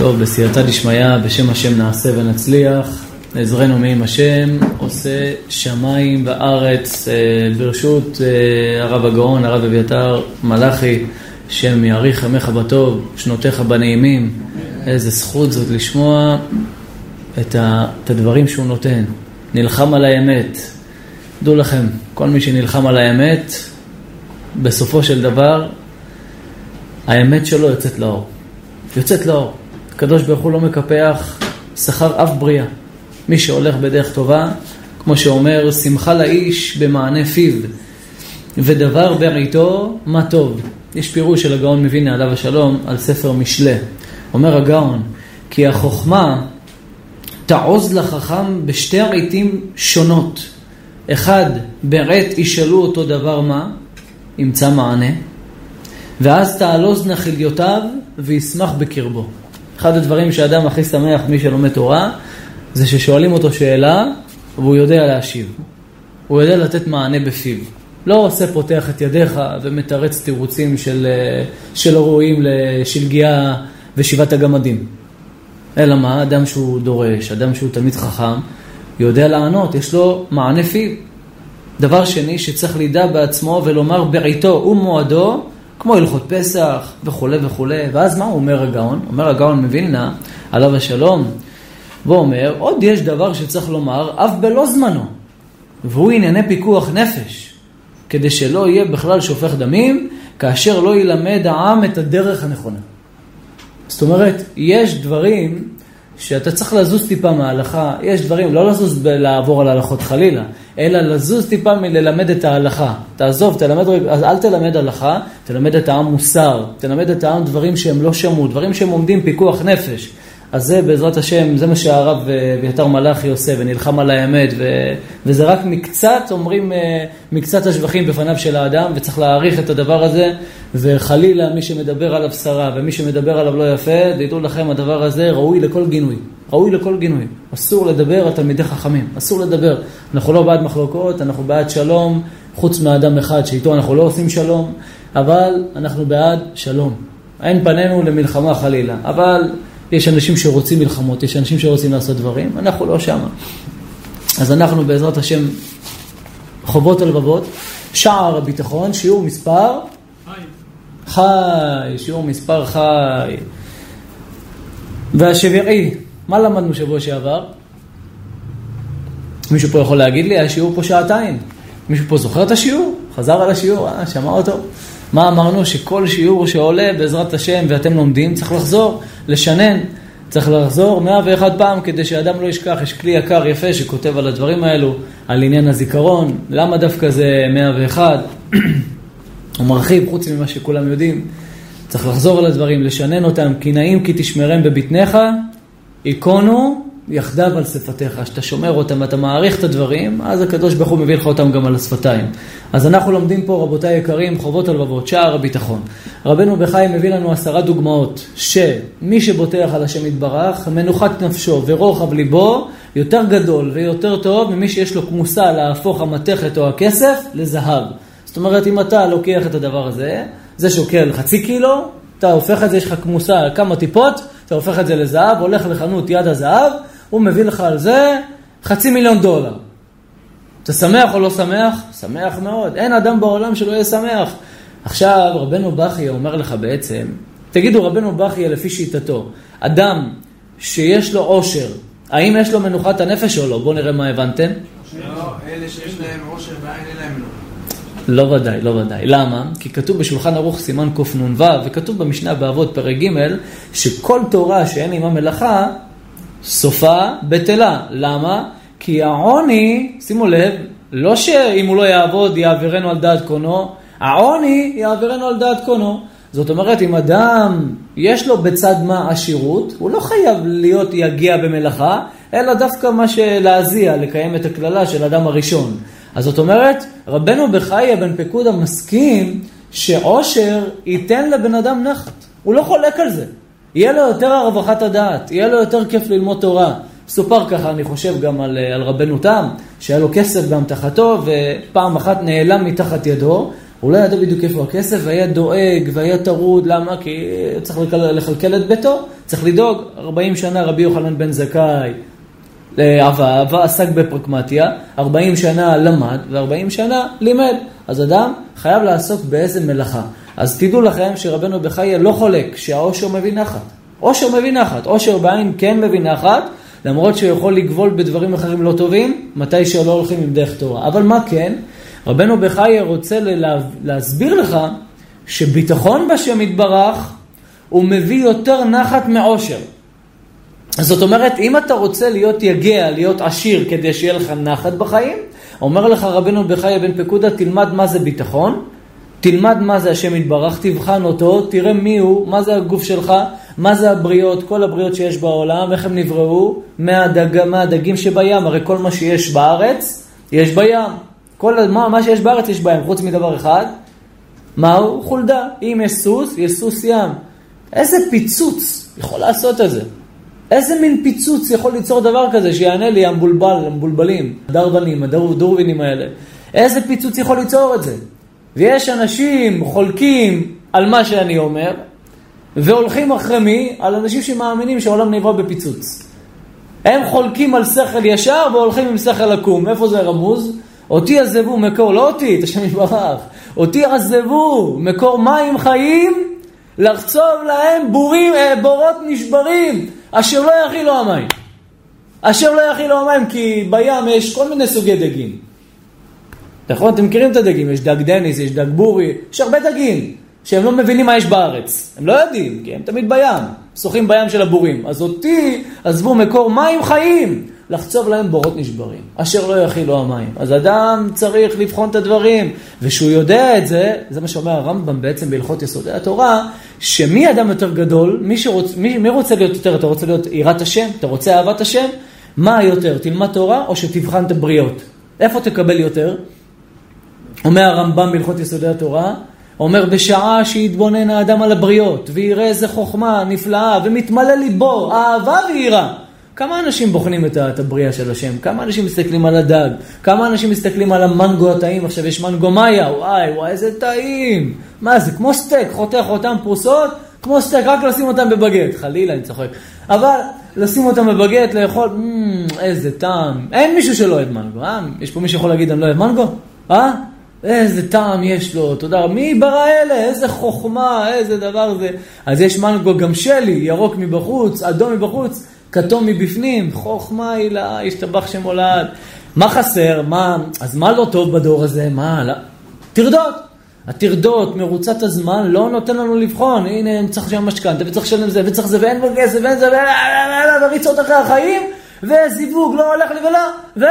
טוב, בסייעתא דשמיא, בשם השם נעשה ונצליח. עזרנו מעם השם, עושה שמיים וארץ, אה, ברשות אה, הרב הגאון, הרב אביתר מלאכי, שם יאריך ימיך בטוב, שנותיך בנעימים. איזה זכות זאת לשמוע את, ה, את הדברים שהוא נותן. נלחם על האמת. דעו לכם, כל מי שנלחם על האמת, בסופו של דבר, האמת שלו יוצאת לאור. יוצאת לאור. הקדוש ברוך הוא לא מקפח שכר אף בריאה. מי שהולך בדרך טובה, כמו שאומר, שמחה לאיש במענה פיו, ודבר בעיתו, מה טוב. יש פירוש של הגאון מווילנה עליו השלום על ספר משלי. אומר הגאון, כי החוכמה תעוז לחכם בשתי הרהיטים שונות. אחד, בעת ישאלו אותו דבר מה, ימצא מענה, ואז תעלוז נחליותיו וישמח בקרבו. אחד הדברים שאדם הכי שמח, מי שלומד תורה, זה ששואלים אותו שאלה והוא יודע להשיב. הוא יודע לתת מענה בפיו. לא עושה פותח את ידיך ומתרץ תירוצים של, אה, שלא ראויים לשלגיה ושבעת הגמדים. אלא מה? אדם שהוא דורש, אדם שהוא תמיד חכם, יודע לענות, יש לו מענה פיו. דבר שני, שצריך לידע בעצמו ולומר בעיתו ומועדו, כמו הלכות פסח וכולי וכולי. ואז מה אומר הגאון? אומר הגאון מווילנה, עליו השלום, ואומר, עוד יש דבר שצריך לומר, אף בלא זמנו, והוא ענייני פיקוח נפש, כדי שלא יהיה בכלל שופך דמים, כאשר לא ילמד העם את הדרך הנכונה. זאת אומרת, יש דברים שאתה צריך לזוז טיפה מההלכה, יש דברים, לא לזוז לעבור על הלכות חלילה, אלא לזוז טיפה מללמד את ההלכה. תעזוב, תלמד, אז אל תלמד הלכה, תלמד את העם מוסר, תלמד את העם דברים שהם לא שמעו, דברים שהם עומדים פיקוח נפש. אז זה בעזרת השם, זה מה שהרב אה, אביתר מלאכי עושה ונלחם על האמת ו, וזה רק מקצת, אומרים, אה, מקצת השבחים בפניו של האדם וצריך להעריך את הדבר הזה וחלילה מי שמדבר עליו שרה ומי שמדבר עליו לא יפה, דעו לכם הדבר הזה ראוי לכל גינוי, ראוי לכל גינוי. אסור לדבר על תלמידי חכמים, אסור לדבר. אנחנו לא בעד מחלוקות, אנחנו בעד שלום, חוץ מאדם אחד שאיתו אנחנו לא עושים שלום, אבל אנחנו בעד שלום. אין פנינו למלחמה חלילה, אבל יש אנשים שרוצים מלחמות, יש אנשים שרוצים לעשות דברים, אנחנו לא שמה. אז אנחנו בעזרת השם חובות הלבבות, שער הביטחון, שיעור מספר חי, שיעור מספר חי. והשביעי, מה למדנו שבוע שעבר? מישהו פה יכול להגיד לי, היה שיעור פה שעתיים. מישהו פה זוכר את השיעור? חזר על השיעור, אה, שמע אותו? מה אמרנו? שכל שיעור שעולה בעזרת השם ואתם לומדים צריך לחזור, לשנן. צריך לחזור 101 פעם כדי שאדם לא ישכח. יש כלי יקר יפה שכותב על הדברים האלו, על עניין הזיכרון. למה דווקא זה 101? הוא מרחיב חוץ ממה שכולם יודעים. צריך לחזור על הדברים, לשנן אותם, כי נעים כי תשמרם בבטניך, היכונו יחדיו על שפתיך, שאתה שומר אותם ואתה מעריך את הדברים, אז הקדוש ברוך הוא מביא לך אותם גם על השפתיים. אז אנחנו לומדים פה, רבותיי יקרים, חובות הלבבות, שער הביטחון. רבנו בחיים מביא לנו עשרה דוגמאות, שמי שבוטח על השם יתברך, מנוחת נפשו ורוחב ליבו, יותר גדול ויותר טוב ממי שיש לו כמוסה להפוך המתכת או הכסף לזהב. זאת אומרת, אם אתה לוקח את הדבר הזה, זה שוקל חצי קילו, אתה הופך את זה, יש לך כמוסה כמה טיפות, אתה הופך את זה לזהב, הולך לחנות יד הזהב, הוא מביא לך על זה חצי מיליון דולר. אתה שמח או לא שמח? שמח מאוד. אין אדם בעולם שלא יהיה שמח. עכשיו, רבנו בכיה אומר לך בעצם, תגידו, רבנו בכיה לפי שיטתו, אדם שיש לו עושר, האם יש לו מנוחת הנפש או לא? בואו נראה מה הבנתם. לא, אלה שיש להם עושר בעין אין להם מנוחה. לא ודאי, לא ודאי. למה? כי כתוב בשולחן ערוך סימן קנ"ו, וכתוב במשנה באבות פרק ג', שכל תורה שאין עימה מלאכה, סופה בטלה. למה? כי העוני, שימו לב, לא שאם הוא לא יעבוד יעבירנו על דעת קונו, העוני יעבירנו על דעת קונו. זאת אומרת, אם אדם יש לו בצד מה עשירות, הוא לא חייב להיות יגיע במלאכה, אלא דווקא מה שלהזיע, לקיים את הקללה של אדם הראשון. אז זאת אומרת, רבנו בחייה בן פקודה מסכים שעושר ייתן לבן אדם נחת. הוא לא חולק על זה. יהיה לו יותר הרווחת הדעת, יהיה לו יותר כיף ללמוד תורה. סופר ככה, אני חושב, גם על, על רבנו תם, שהיה לו כסף באמתחתו, ופעם אחת נעלם מתחת ידו, הוא לא ידע בדיוק איפה הכסף, והיה דואג, והיה טרוד, למה? כי צריך לכלכל את ביתו, צריך לדאוג. 40 שנה רבי יוחנן בן זכאי עבד, עסק בפרקמטיה, 40 שנה למד, ו-40 שנה לימד. אז אדם חייב לעסוק באיזה מלאכה. אז תדעו לכם שרבנו בחייה לא חולק שהעושר מביא נחת. עושר מביא נחת, עושר בעין כן מביא נחת, למרות שהוא יכול לגבול בדברים אחרים לא טובים, מתי שלא הולכים עם דרך תורה. אבל מה כן? רבנו בחייה רוצה להסביר לך שביטחון בשם יתברך הוא מביא יותר נחת מעושר. זאת אומרת, אם אתה רוצה להיות יגע, להיות עשיר, כדי שיהיה לך נחת בחיים, אומר לך רבנו בחייה בן פקודה, תלמד מה זה ביטחון, תלמד מה זה השם יתברך, תבחן אותו, תראה מי הוא, מה זה הגוף שלך, מה זה הבריות, כל הבריות שיש בעולם, איך הם נבראו, מהדג, מהדגים שבים, הרי כל מה שיש בארץ, יש בים. כל מה, מה שיש בארץ יש בים, חוץ מדבר אחד, מהו? חולדה. אם יש סוס, יש סוס ים. איזה פיצוץ יכול לעשות את זה? איזה מין פיצוץ יכול ליצור דבר כזה שיענה לי המבולבל, המבולבלים, הדרבנים, הדורבינים האלה? איזה פיצוץ יכול ליצור את זה? ויש אנשים חולקים על מה שאני אומר, והולכים אחרי מי? על אנשים שמאמינים שהעולם נברא בפיצוץ. הם חולקים על שכל ישר והולכים עם שכל עקום. איפה זה רמוז? אותי עזבו מקור, לא אותי, את השם יתברך, אותי עזבו מקור מים חיים, לחצוב להם בורים, אה, בורות נשברים, אשר לא יכילו המים. אשר לא יכילו המים, כי בים יש כל מיני סוגי דגים. נכון? אתם מכירים את הדגים, יש דג דניס, יש דג בורי, יש הרבה דגים שהם לא מבינים מה יש בארץ. הם לא יודעים, כי הם תמיד בים, שוחים בים של הבורים. אז אותי עזבו מקור מים חיים, לחצוב להם בורות נשברים, אשר לא יכילו המים. אז אדם צריך לבחון את הדברים, ושהוא יודע את זה, זה מה שאומר הרמב"ם בעצם בהלכות יסודי התורה, שמי אדם יותר גדול, מי, שרוצ, מי, מי רוצה להיות יותר, אתה רוצה להיות יראת השם, אתה רוצה אהבת השם, מה יותר, תלמד תורה או שתבחן את הבריות? איפה תקבל יותר? אומר הרמב"ם בהלכות יסודי התורה, אומר בשעה שיתבונן האדם על הבריות, ויראה איזה חוכמה נפלאה, ומתמלא ליבו, אהבה ויראה. כמה אנשים בוחנים את הבריאה של השם? כמה אנשים מסתכלים על הדג? כמה אנשים מסתכלים על המנגו הטעים? עכשיו יש מנגו מאיה, וואי, וואי, איזה טעים. מה זה, כמו סטייק, חותך אותם פרוסות, כמו סטייק, רק לשים אותם בבגט. חלילה, אני צוחק. אבל לשים אותם בבגט, לאכול, מממ, איזה טעם. אין מישהו שלא אוהב מנגו, אה? יש פה מישהו שיכול להגיד, אני לא אוהב מנגו? אה? איזה טעם יש לו, תודה רבה. מי ברא אלה? איזה חוכמה, איזה דבר זה. אז יש מנגו גם שלי, ירוק מבחוץ, אדום מבחוץ, כתום מבפנים, חוכמה היא לה, ישתבח שמולד. מה חסר? מה, אז מה לא טוב בדור הזה? מה? לא... טרדות. הטרדות, מרוצת הזמן, לא נותן לנו לבחון. הנה, צריך לשלם משכנתה, וצריך לשלם זה, וצריך זה, ואין בו כסף, ואין זה, וריצות אחרי החיים, וזיווג לא הולך לי ולא, ו...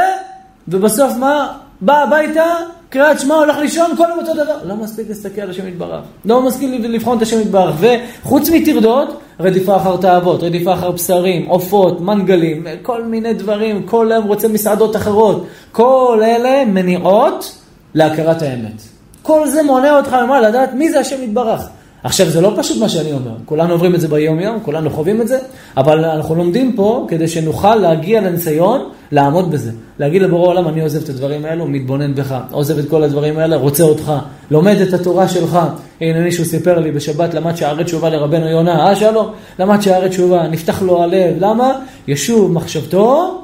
ובסוף מה? בא הביתה, קריאת שמע, הולך לישון, כל אותו דבר. לא מספיק להסתכל על השם יתברך. לא מספיק לבחון את השם יתברך. וחוץ מטרדות, רדיפה אחר תאוות, רדיפה אחר בשרים, עופות, מנגלים, כל מיני דברים, כל היום רוצה מסעדות אחרות. כל אלה מניעות להכרת האמת. כל זה מונע אותך ממה לדעת מי זה השם יתברך. עכשיו, זה לא פשוט מה שאני אומר, כולנו עוברים את זה ביום-יום, כולנו חווים את זה, אבל אנחנו לומדים פה כדי שנוכל להגיע לניסיון, לעמוד בזה. להגיד לבורא העולם, אני עוזב את הדברים האלו, מתבונן בך, עוזב את כל הדברים האלה, רוצה אותך, לומד את התורה שלך. הנה מישהו סיפר לי בשבת, למד שערי תשובה לרבנו יונה, אה שלום, למד שערי תשובה, נפתח לו הלב, למה? ישוב מחשבתו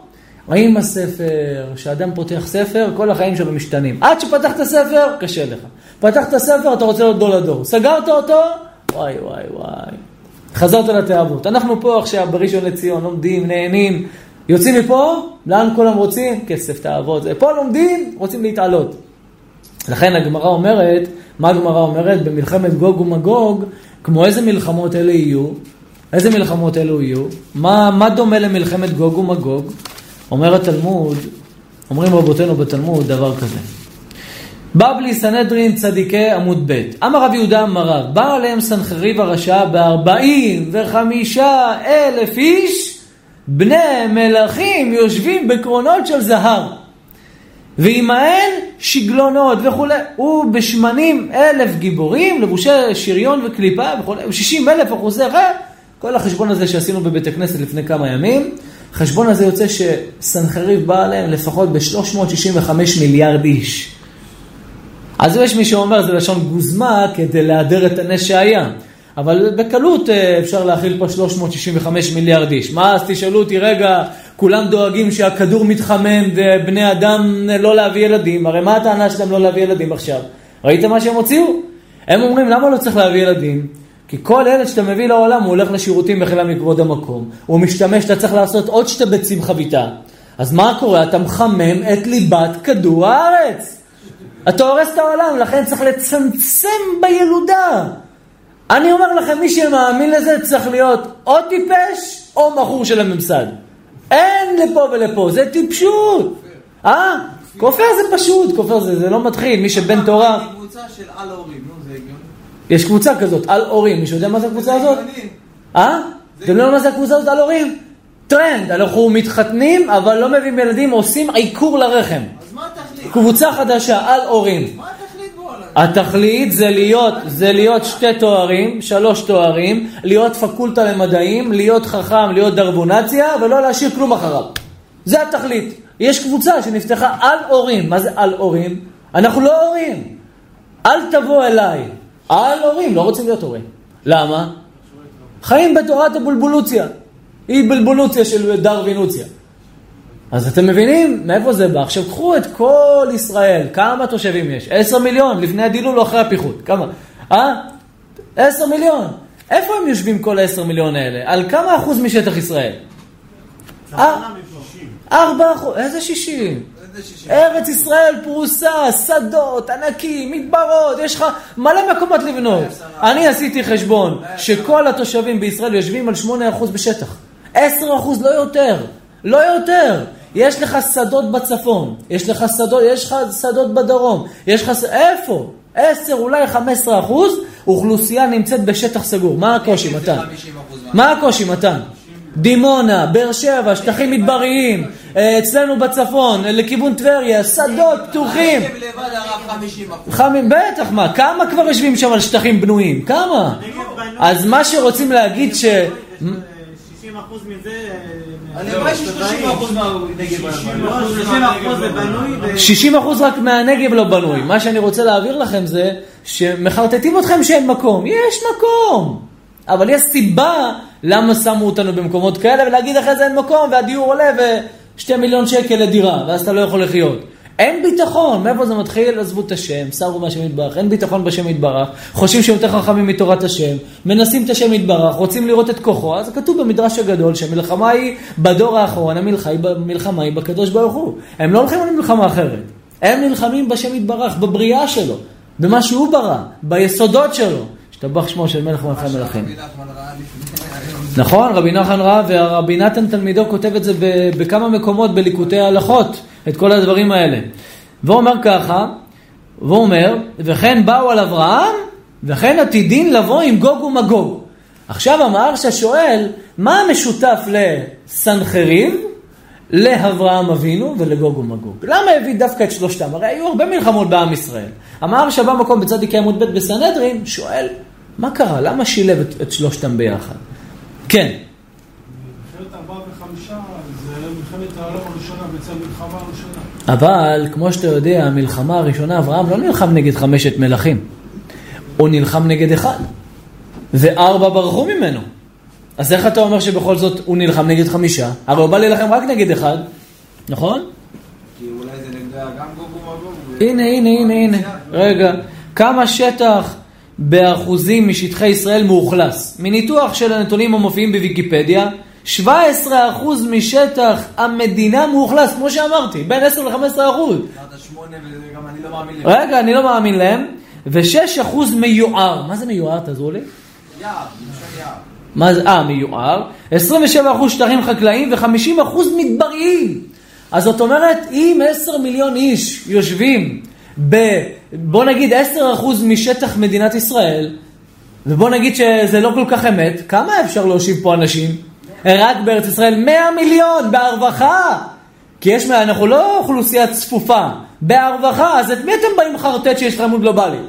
עם הספר, כשאדם פותח ספר, כל החיים שלו משתנים. עד שפתחת ספר, קשה לך. פתחת ספר, אתה רוצה להיות דור לדור. סגרת אותו, וואי וואי וואי. חזרת לתאוות. אנחנו פה עכשיו בראשון לציון, לומדים, נהנים. יוצאים מפה, לאן כולם רוצים? כסף, תאוות. פה לומדים, רוצים להתעלות. לכן הגמרא אומרת, מה הגמרא אומרת? במלחמת גוג ומגוג, כמו איזה מלחמות אלה יהיו? איזה מלחמות אלו יהיו? מה, מה דומה למלחמת גוג ומגוג? אומר התלמוד, אומרים רבותינו בתלמוד דבר כזה. בבלי סנהדרין צדיקי עמוד ב' אמר רב יהודה אמר רב, בא עליהם סנחריב הרשע בארבעים וחמישה אלף איש, בני מלכים יושבים בקרונות של זהב. ועמהן שגלונות וכולי, ובשמנים אלף גיבורים, לבושי שריון וקליפה וכולי, ושישים אלף אחוזי חן, כל החשבון הזה שעשינו בבית הכנסת לפני כמה ימים, החשבון הזה יוצא שסנחריב בא עליהם לפחות ב-365 מיליארד איש. אז יש מי שאומר זה לשון גוזמה כדי להדר את הנס שהיה. אבל בקלות אה, אפשר להכיל פה 365 מיליארד איש. מה, אז תשאלו אותי, רגע, כולם דואגים שהכדור מתחמם ובני אדם לא להביא ילדים, הרי מה הטענה שלהם לא להביא ילדים עכשיו? ראיתם מה שהם הוציאו? הם אומרים, למה לא צריך להביא ילדים? כי כל ילד שאתה מביא לעולם, הוא הולך לשירותים בחילה מכבוד המקום. הוא משתמש, אתה צריך לעשות עוד שתי ביצים חביתה. אז מה קורה? אתה מחמם את ליבת כדור הארץ. אתה הורס את העולם, לכן צריך לצמצם בילודה. אני אומר לכם, מי שמאמין לזה צריך להיות או טיפש או מכור של הממסד. אין לפה ולפה, זה טיפשות. אה? כופר זה פשוט, כופר זה, זה לא מתחיל, מי שבן תורה... קבוצה של על הורים, נו זה הגיוני. יש קבוצה כזאת, על הורים, מישהו יודע מה זה הקבוצה הזאת? אה? אתם יודעים מה זה הקבוצה הזאת על הורים? טרנד, אנחנו מתחתנים אבל לא מביאים ילדים, עושים עיקור לרחם. קבוצה חדשה, על הורים. התכלית זה להיות, זה להיות שתי תוארים, שלוש תוארים, להיות פקולטה למדעים, להיות חכם, להיות דרבונציה, ולא להשאיר כלום אחריו. זה התכלית. יש קבוצה שנפתחה על הורים. מה זה על הורים? אנחנו לא הורים. אל תבוא אליי. על הורים, לא רוצים להיות הורים. למה? חיים בתורת הבולבולוציה. היא בולבולוציה של דרווינוציה. אז אתם מבינים מאיפה זה בא? עכשיו קחו את כל ישראל, כמה תושבים יש? עשר מיליון, לפני הדילול או אחרי הפיחות? כמה? אה? עשר מיליון. איפה הם יושבים כל העשר מיליון האלה? על כמה אחוז משטח ישראל? אה, ארבע אחוז, איזה שישים? איזה שישים? ארץ ישראל פרוסה, שדות, ענקים, מדברות, יש לך מלא מקומות לבנות. אני עשיתי חשבון שכל התושבים בישראל יושבים על 8% בשטח. 10% לא יותר, לא יותר. יש לך שדות בצפון, יש לך שדות, יש לך שדות בדרום, יש לך... איפה? 10, אולי 15 אחוז, אוכלוסייה נמצאת בשטח סגור. מה הקושי, זה מתן? 50% מה- הקושי, מתן? דימונה, באר שבע, שטחים מדבריים, אה, אצלנו בצפון, אה, לכיוון טבריה, שדות פתוחים. הנגב לבד הרב 50%. חמים, בטח, מה, כמה כבר יושבים שם על שטחים בנויים? כמה? אז מה שרוצים להגיד ש... 60 אחוז מזה... הלוואי ש-30% מהנגב לא, 30 אחוז זה בנוי ו... 60 אחוז רק מהנגב לא בנוי. מה שאני רוצה להעביר לכם זה שמחרטטים אתכם שאין מקום. יש מקום. אבל יש סיבה למה שמו אותנו במקומות כאלה, ולהגיד אחרי זה אין מקום, והדיור עולה ושתי מיליון שקל לדירה, ואז אתה לא יכול לחיות. אין ביטחון, מאיפה זה מתחיל? עזבו את השם, סרו מהשם יתברך, אין ביטחון בשם יתברך, חושבים שהם יותר חכמים מתורת השם, מנסים את השם יתברך, רוצים לראות את כוחו, אז כתוב במדרש הגדול שמלחמה היא בדור האחרון, המלחמה היא, בקדוש ברוך הוא. הם לא הולכים על מלחמה אחרת, הם נלחמים בשם יתברך, בבריאה שלו, במה שהוא ברא, ביסודות שלו. השתבח שמו של מלך מלכי היום. נכון, רבי נחמן ראה, ורבי נתן תלמידו כותב את זה בכמה מקומות בליקוטי ההלכות, את כל הדברים האלה. והוא אומר ככה, והוא אומר, וכן באו על אברהם, וכן עתידין לבוא עם גוג ומגוג. עכשיו המהרש"א שואל, מה המשותף לסנחריב, לאברהם אבינו ולגוג ומגוג? למה הביא דווקא את שלושתם? הרי היו הרבה מלחמות בעם ישראל. המהרש"א במקום בצדיק עמוד ב' בסנהדרין, שואל, מה קרה? למה שילב את, את שלושתם ביחד? כן. מלחמת ארבעה וחמישה זה מלחמת העולם הראשונה, בעצם המלחמה הראשונה. אבל כמו שאתה יודע, המלחמה הראשונה, אברהם לא נלחם נגד חמשת מלכים. הוא נלחם נגד אחד. וארבע ברחו ממנו. אז איך אתה אומר שבכל זאת הוא נלחם נגד חמישה? הרי הוא בא להילחם רק נגד אחד, נכון? כי אולי זה נגדה גם גוג ומגוג. הנה, הנה, הנה, הנה. רגע. כמה שטח באחוזים משטחי ישראל מאוכלס? מניתוח של הנתונים המופיעים בוויקיפדיה, 17% משטח המדינה מאוכלס, כמו שאמרתי, בין 10 ל-15%. אמרת שמונה וגם אני לא מאמין לזה. רגע, אני לא מאמין להם. ו-6% מיוער. מה זה מיוער? תעזרו לי. יער, למשל יער. מה זה? אה, מיוער. 27% שטחים חקלאיים ו-50% מדבריים. אז זאת אומרת, אם 10 מיליון איש יושבים ב... בוא נגיד 10% משטח מדינת ישראל, ובוא נגיד שזה לא כל כך אמת, כמה אפשר להושיב פה אנשים? רק בארץ ישראל 100 מיליון, בהרווחה. כי יש, אנחנו לא אוכלוסייה צפופה, בהרווחה, אז את מי אתם באים לחרטט שיש התחממות גלובלית?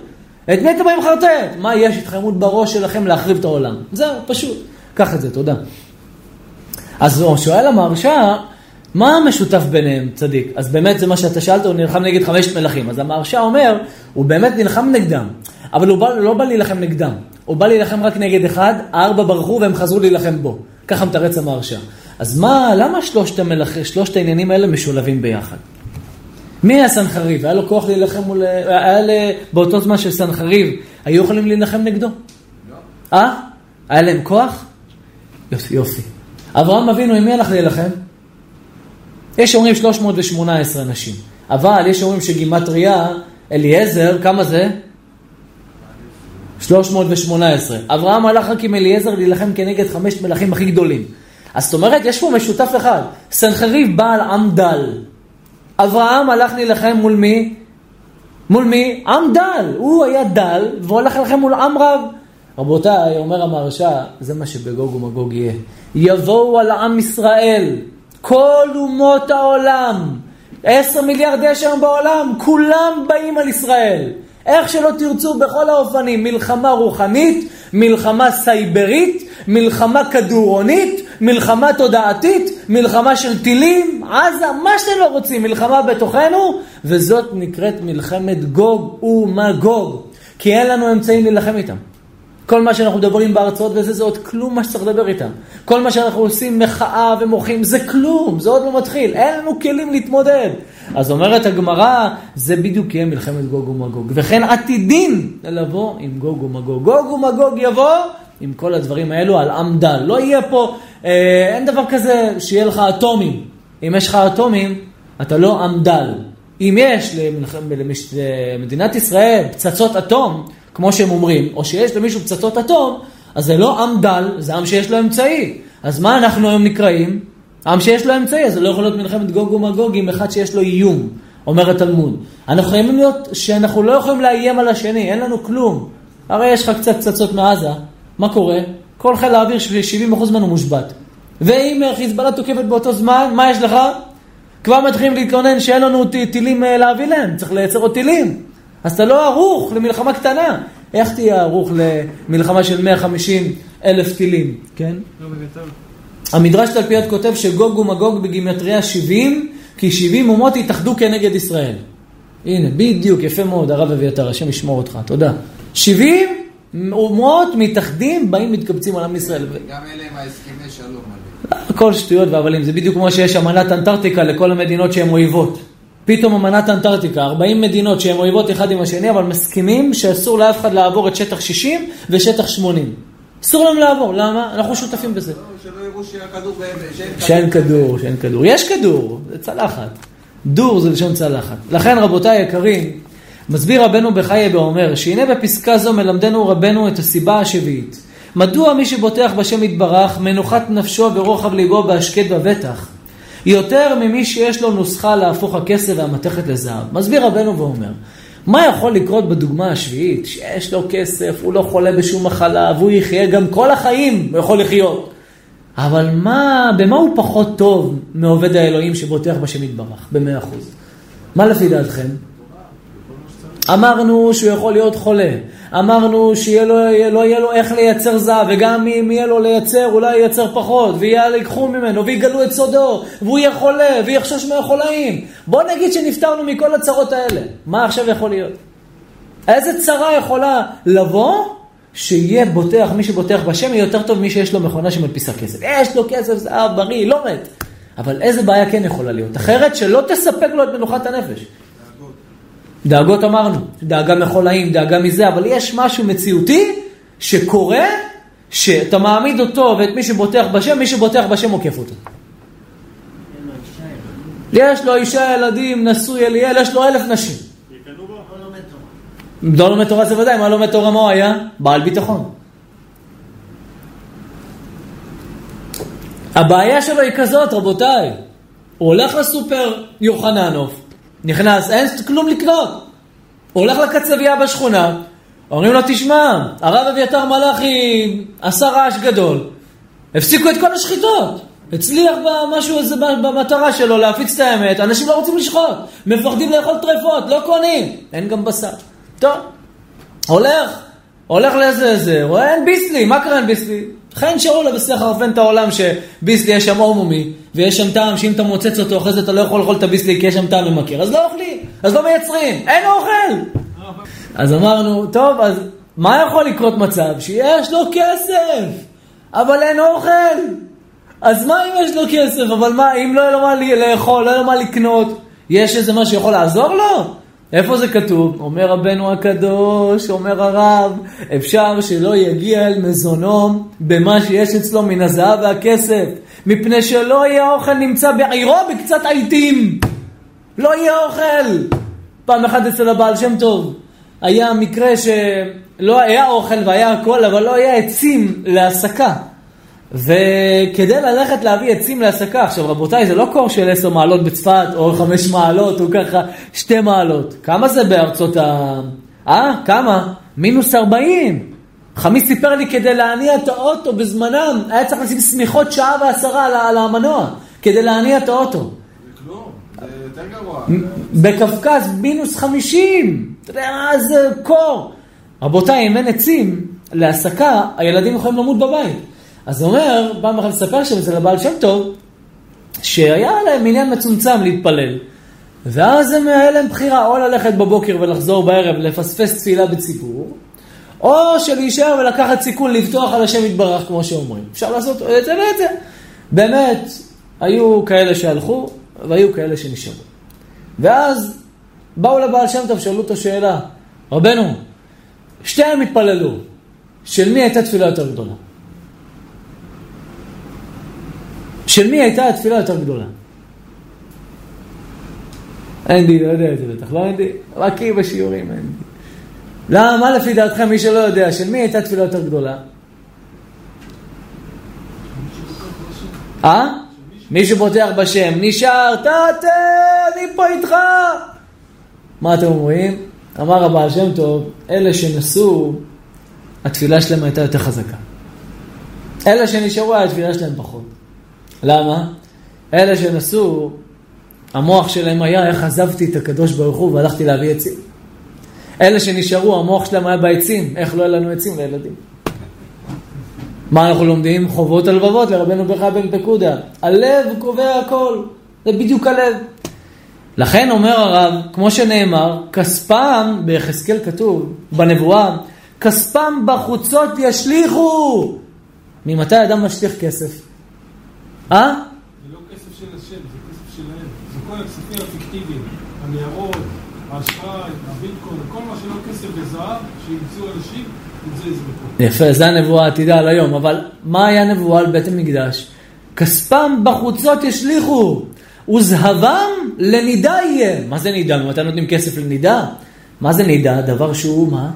את מי אתם באים לחרטט? מה, יש התחממות בראש שלכם להחריב את העולם. זהו, פשוט. קח את זה, תודה. אז הוא שואל המהרש"א, מה המשותף ביניהם, צדיק? אז באמת זה מה שאתה שאלת, הוא נלחם נגד חמשת מלכים. אז המהרש"א אומר, הוא באמת נלחם נגדם, אבל הוא בא, לא בא להילחם נגדם, הוא בא להילחם רק נגד אחד, הארבע ברחו והם חזרו להילחם בו. ככה מתרץ המהרש"א. אז מה, למה שלושת, המלכ... שלושת העניינים האלה משולבים ביחד? מי היה סנחריב? היה לו כוח להילחם מול... היה ל... באותו זמן של סנחריב, היו יכולים להילחם נגדו? לא. אה? היה להם כוח? יופי, יופי. אברהם אבינו, עם מי הלך להילחם? יש אומרים 318 אנשים, אבל יש אומרים שגימטריה, אליעזר, כמה זה? 318. אברהם הלך רק עם אליעזר להילחם כנגד חמשת מלכים הכי גדולים. אז זאת אומרת, יש פה משותף אחד. סנחריב בעל עם דל. אברהם הלך להילחם מול מי? מול מי? עם דל. הוא היה דל, והוא הלך להילחם מול עם רב. רבותיי, אומר המהרש"א, זה מה שבגוג ומגוג יהיה. יבואו על עם ישראל, כל אומות העולם, עשר מיליארד יש היום בעולם, כולם באים על ישראל. איך שלא תרצו בכל האופנים, מלחמה רוחנית, מלחמה סייברית, מלחמה כדורונית, מלחמה תודעתית, מלחמה של טילים, עזה, מה שאתם לא רוצים, מלחמה בתוכנו, וזאת נקראת מלחמת גוג ומגוג, כי אין לנו אמצעים להילחם איתם. כל מה שאנחנו מדברים בהרצאות וזה, זה עוד כלום מה שצריך לדבר איתם. כל מה שאנחנו עושים מחאה ומוחים, זה כלום, זה עוד לא מתחיל, אין לנו כלים להתמודד. אז אומרת הגמרא, זה בדיוק יהיה מלחמת גוג ומגוג. וכן עתידין לבוא עם גוג ומגוג. גוג ומגוג יבוא עם כל הדברים האלו על עם דל. לא יהיה פה, אה, אין דבר כזה שיהיה לך אטומים. אם יש לך אטומים, אתה לא עם דל. אם יש למדינת ישראל פצצות אטום, כמו שהם אומרים, או שיש למישהו פצצות אטום, אז זה לא עם דל, זה עם שיש לו אמצעי. אז מה אנחנו היום נקראים? עם שיש לו אמצעי, אז זה לא יכול להיות מלחמת גוג ומגוג עם אחד שיש לו איום, אומר התלמוד. אנחנו חייבים להיות שאנחנו לא יכולים לאיים על השני, אין לנו כלום. הרי יש לך קצת פצצות מעזה, מה קורה? כל חיל האוויר 70% ממנו מושבת. ואם חיזבאללה תוקפת באותו זמן, מה יש לך? כבר מתחילים להתלונן שאין לנו טילים אה, להביא להם, צריך לייצר עוד טילים. אז אתה לא ערוך למלחמה קטנה. איך תהיה ערוך למלחמה של 150 אלף טילים, כן? לא המדרש תלפיות כותב שגוג ומגוג בגימטריה 70, כי 70 אומות התאחדו כנגד ישראל. הנה, בדיוק, יפה מאוד, הרב אביתר, השם ישמור אותך, תודה. 70 אומות מתאחדים, באים, מתקבצים על עם ישראל. גם אלה עם ההסכמי שלום. הכל שטויות והבלים, זה בדיוק כמו שיש אמנת אנטארקטיקה לכל המדינות שהן אויבות. פתאום אמנת אנטארקטיקה, 40 מדינות שהן אויבות אחד עם השני, אבל מסכימים שאסור לאף אחד לעבור את שטח 60 ושטח 80. אסור לנו לעבור, למה? אנחנו שותפים בזה. לא, שלא יראו שהכדור באמת, שאין כדור, שאין כדור. יש כדור, זה צלחת. דור זה לשון צלחת. לכן רבותיי היקרים, מסביר רבנו בחיי ואומר, שהנה בפסקה זו מלמדנו רבנו את הסיבה השביעית. מדוע מי שבוטח בשם יתברך, מנוחת נפשו ורוחב ליבו בהשקט ובטח, יותר ממי שיש לו נוסחה להפוך הכסף והמתכת לזהב. מסביר רבנו ואומר, מה יכול לקרות בדוגמה השביעית? שיש לו כסף, הוא לא חולה בשום מחלה, והוא יחיה גם כל החיים, הוא יכול לחיות. אבל מה, במה הוא פחות טוב מעובד האלוהים שבוטח בשם יתברך, במאה אחוז? מה לפי דעתכם? אמרנו שהוא יכול להיות חולה, אמרנו שלא לא יהיה לו איך לייצר זהב, וגם אם יהיה לו לייצר, אולי ייצר פחות, ויקחו ממנו, ויגלו את סודו, והוא יהיה חולה, ויחשוש מהחולאים. בוא נגיד שנפטרנו מכל הצרות האלה. מה עכשיו יכול להיות? איזה צרה יכולה לבוא שיהיה בוטח, מי שבוטח בשם יהיה יותר טוב ממי שיש לו מכונה שמדפיסה כסף. יש לו כסף, זהב, בריא, לא מת. אבל איזה בעיה כן יכולה להיות? אחרת שלא תספק לו את מנוחת הנפש. דאגות אמרנו, דאגה מחולאים, דאגה מזה, אבל יש משהו מציאותי שקורה, שאתה מעמיד אותו ואת מי שבוטח בשם, מי שבוטח בשם עוקף אותו. יש לו אישה, ילדים, נשוי אליאל, יש לו אלף נשים. לא לומד תורה זה ודאי, מה לומד תורה מה הוא היה? בעל ביטחון. הבעיה שלו היא כזאת, רבותיי. הוא הולך לסופר יוחננוף, נכנס, אין כלום לקנות. הוא הולך לקצבייה בשכונה, אומרים לו, תשמע, הרב אביתר מלאכי עשה רעש גדול. הפסיקו את כל השחיטות. הצליח במשהו הזה במטרה שלו להפיץ את האמת, אנשים לא רוצים לשחוט, מפחדים לאכול טרפות, לא קונים, אין גם בשר. טוב, הולך, הולך לאיזה איזה, רואה אין ביסלי, מה קרה אין ביסלי? לכן נשארו לה בשיא החרפן את העולם שביסלי יש שם הומומי, ויש שם טעם שאם אתה מוצץ אותו, אחרי זה אתה לא יכול לאכול את הביסלי כי יש שם טעם ממכר, אז לא אוכלים, אז לא מייצרים, אין אוכל. אז אמרנו, טוב, אז מה יכול לקרות מצב? שיש לו כסף, אבל אין אוכל. אז מה אם יש לו כסף, אבל מה, אם לא יהיה לו מה לאכול, לא יהיה לו מה לקנות, יש איזה משהו שיכול לעזור לו? איפה זה כתוב? אומר רבנו הקדוש, אומר הרב, אפשר שלא יגיע אל מזונו במה שיש אצלו מן הזהב והכסף, מפני שלא יהיה אוכל נמצא בעירו בקצת עיתים. לא יהיה אוכל. פעם אחת אצל הבעל שם טוב, היה מקרה שלא היה אוכל והיה הכל, אבל לא היה עצים להסקה. וכדי ללכת להביא עצים להסקה, עכשיו רבותיי, זה לא קור של עשר מעלות בצפת, או חמש מעלות, או ככה שתי מעלות. כמה זה בארצות ה... אה? כמה? מינוס ארבעים. חמי סיפר לי כדי להניע את האוטו בזמנם, היה צריך לשים שמיכות שעה ועשרה על המנוע, כדי להניע את האוטו. בקווקז מינוס חמישים. אתה יודע מה זה קור. רבותיי, אם אין עצים להסקה, הילדים יכולים למות בבית. אז אומר, פעם אחת לספר שם אצל הבעל שם טוב, שהיה להם עניין מצומצם להתפלל. ואז הם, היה להם בחירה או ללכת בבוקר ולחזור בערב לפספס תפילה בציבור, או שלהישאר ולקחת סיכון לבטוח על השם יתברך, כמו שאומרים. אפשר לעשות את זה ואת זה. באמת, היו כאלה שהלכו, והיו כאלה שנשארו. ואז באו לבעל שם טוב, שאלו אותו שאלה, רבנו, שתיהם התפללו, של מי הייתה תפילה יותר גדולה? של מי הייתה התפילה יותר גדולה? אין די, לא יודע את זה בטח, לא אין די, בקיא בשיעורים, אין די. למה, מה לפי דעתכם, מי שלא יודע, של מי הייתה תפילה יותר גדולה? אה? מי שבוטח בשם, נשאר, תתה, אני פה איתך. מה אתם אומרים? אמר הבעל שם טוב, אלה שנסעו, התפילה שלהם הייתה יותר חזקה. אלה שנשארו, התפילה שלהם פחות. למה? אלה שנסעו, המוח שלהם היה איך עזבתי את הקדוש ברוך הוא והלכתי להביא עצים. אלה שנשארו, המוח שלהם היה בעצים, איך לא היה לנו עצים לילדים. מה אנחנו לומדים? חובות הלבבות לרבנו ברכה בן פקודה. הלב קובע הכל, זה בדיוק הלב. לכן אומר הרב, כמו שנאמר, כספם, ביחזקאל כתוב, בנבואה, כספם בחוצות ישליכו. ממתי אדם משליך כסף? אה? זה לא כסף של השם, זה כסף שלהם. זה כל הכספים הפיקטיביים, הניירות, האשראי, הביטקוין, כל מה שלא כסף וזהב, שימצאו אנשים, את זה יזרקו. יפה, זה הנבואה העתידה על היום, אבל מה היה נבואה על בית המקדש? כספם בחוצות ישליכו, וזהבם לנידה יהיה. מה זה נידה? מתי נותנים כסף לנידה? מה זה נידה? דבר שהוא מה?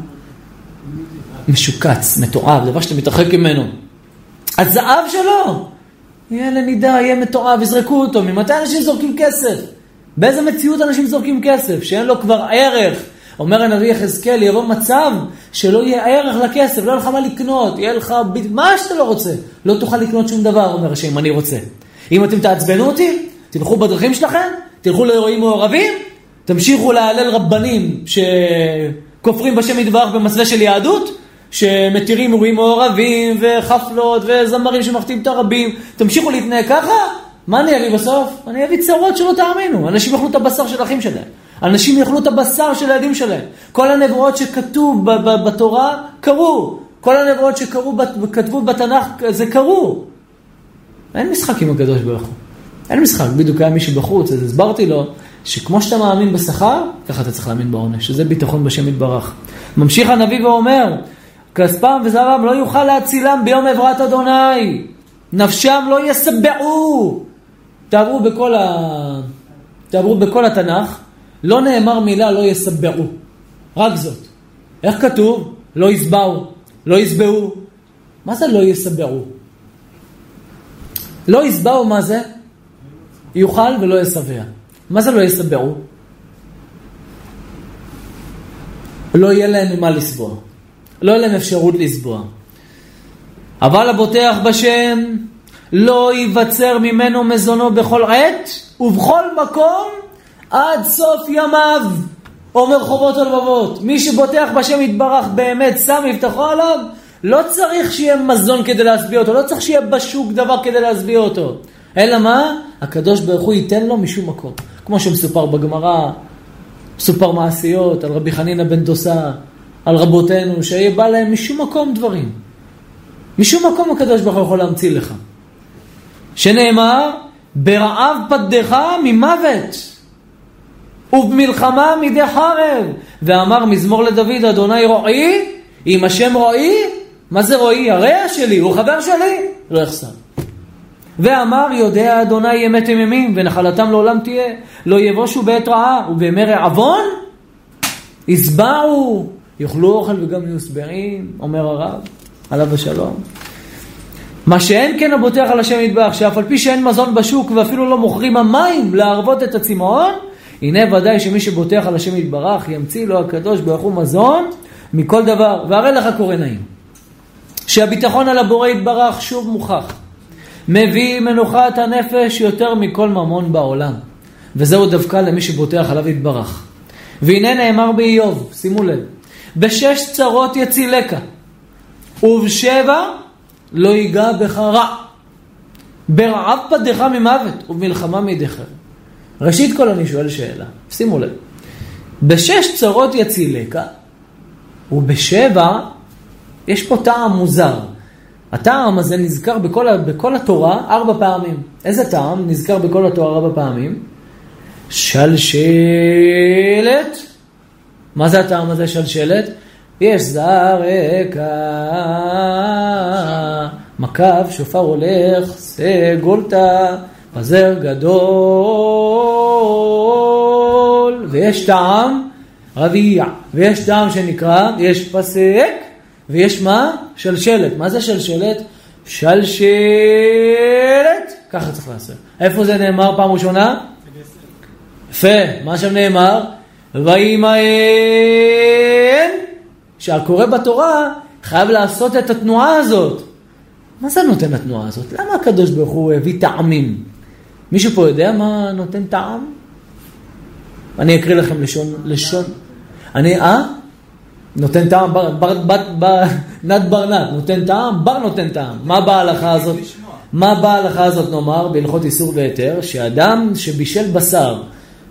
משוקץ, מתועב, דבר שאתה מתרחק ממנו. הזהב שלו, יהיה לנידה, יהיה מתועב, יזרקו אותו. ממתי אנשים זורקים כסף? באיזה מציאות אנשים זורקים כסף? שאין לו כבר ערך. אומר הנביא יחזקאל, יבוא מצב שלא יהיה ערך לכסף, לא יהיה לך מה לקנות, יהיה לך מה שאתה לא רוצה. לא תוכל לקנות שום דבר, אומר השם, אני רוצה. אם אתם תעצבנו אותי, תלכו בדרכים שלכם, תלכו לאירועים מעורבים, תמשיכו להלל רבנים שכופרים בשם יתברך במסווה של יהדות, שמתירים אירועים מעורבים וחפלות וזמרים שמחתים את הרבים, תמשיכו להתנהג ככה, מה אני אביא בסוף? אני אביא צרות שלא תאמינו, אנשים יאכלו את הבשר של האחים שלהם, אנשים יאכלו את הבשר של הילדים שלהם, כל הנבואות שכתוב בתורה קרו, כל הנבואות שכתבו בתנ"ך זה קרו. אין משחק עם הקדוש ברוך הוא, אין משחק, בדיוק היה מישהו בחוץ, אז הסברתי לו שכמו שאתה מאמין בשכר, ככה אתה צריך להאמין בעונש, שזה ביטחון בשם יתברך. ממשיך הנביא ואומר, כספם וזרם לא יוכל להצילם ביום עברת אדוני. נפשם לא יסבעו. תעברו בכל, ה... תעברו בכל התנ"ך, לא נאמר מילה לא יסבעו. רק זאת. איך כתוב? לא יסבעו, לא יסבעו. מה זה לא יסבעו? לא יסבעו מה זה? יאכל ולא יסבע. מה זה לא יסבעו? לא יהיה להם ממה לסבוע. לא יהיה להם אפשרות לסבוע. אבל הבוטח בשם לא ייווצר ממנו מזונו בכל עת ובכל מקום עד סוף ימיו. אומר חובות הלבבות, מי שבוטח בשם יתברך באמת, שם מבטחו עליו, לא צריך שיהיה מזון כדי להשביע אותו, לא צריך שיהיה בשוק דבר כדי להשביע אותו. אלא מה? הקדוש ברוך הוא ייתן לו משום מקום. כמו שמסופר בגמרא, מסופר מעשיות, על רבי חנינא בן דוסה, על רבותינו, שיהיה בא להם משום מקום דברים. משום מקום הקדוש ברוך הוא יכול להמציא לך. שנאמר, ברעב פדך ממוות. ובמלחמה מידי חרב. ואמר מזמור לדוד, אדוני רועי, אם השם רועי, מה זה רועי? הרע שלי, הוא חבר שלי, לא יחסר. ואמר יודע אדוני ימי תמימים ונחלתם לעולם תהיה לא יבושו בעת רעה ובימי רעבון ישבעו יאכלו אוכל וגם יהיו שבעים אומר הרב עליו השלום מה שאין כן הבוטח על השם יתברך שאף על פי שאין מזון בשוק ואפילו לא מוכרים המים להרוות את הצמאון הנה ודאי שמי שבוטח על השם יתברך ימציא לו הקדוש ברוך הוא מזון מכל דבר והרי לך קורא נעים שהביטחון על הבורא יתברך שוב מוכח מביא מנוחת הנפש יותר מכל ממון בעולם. וזהו דווקא למי שבוטח עליו יתברך. והנה נאמר באיוב, שימו לב, בשש צרות יצילך, ובשבע לא ייגע בך רע. ברעב פדך ממוות, ובמלחמה מידי חרב. ראשית כל אני שואל שאלה, שימו לב, בשש צרות יצילך, ובשבע יש פה טעם מוזר. הטעם הזה נזכר בכל, בכל התורה ארבע פעמים. איזה טעם נזכר בכל התורה ארבע פעמים? שלשלת. מה זה הטעם הזה שלשלת? יש זרקה, מקף, שופר הולך, סגולתא, פזר גדול, ויש טעם רביע, ויש טעם שנקרא, יש פסק, ויש מה? שלשלת. מה זה שלשלת? שלשלת. ככה צריך לעשות. איפה זה נאמר פעם ראשונה? יפה. מה שם נאמר? וימאן. שהקורא בתורה חייב לעשות את התנועה הזאת. מה זה נותן התנועה הזאת? למה הקדוש ברוך הוא הביא טעמים? מישהו פה יודע מה נותן טעם? אני אקריא לכם לשון, לשון. אני, אה? נותן טעם, בר, בר, נת בר נת, נותן טעם, בר נותן טעם. מה באה ההלכה הזאת? מה באה ההלכה הזאת נאמר בהלכות איסור והיתר? שאדם שבישל בשר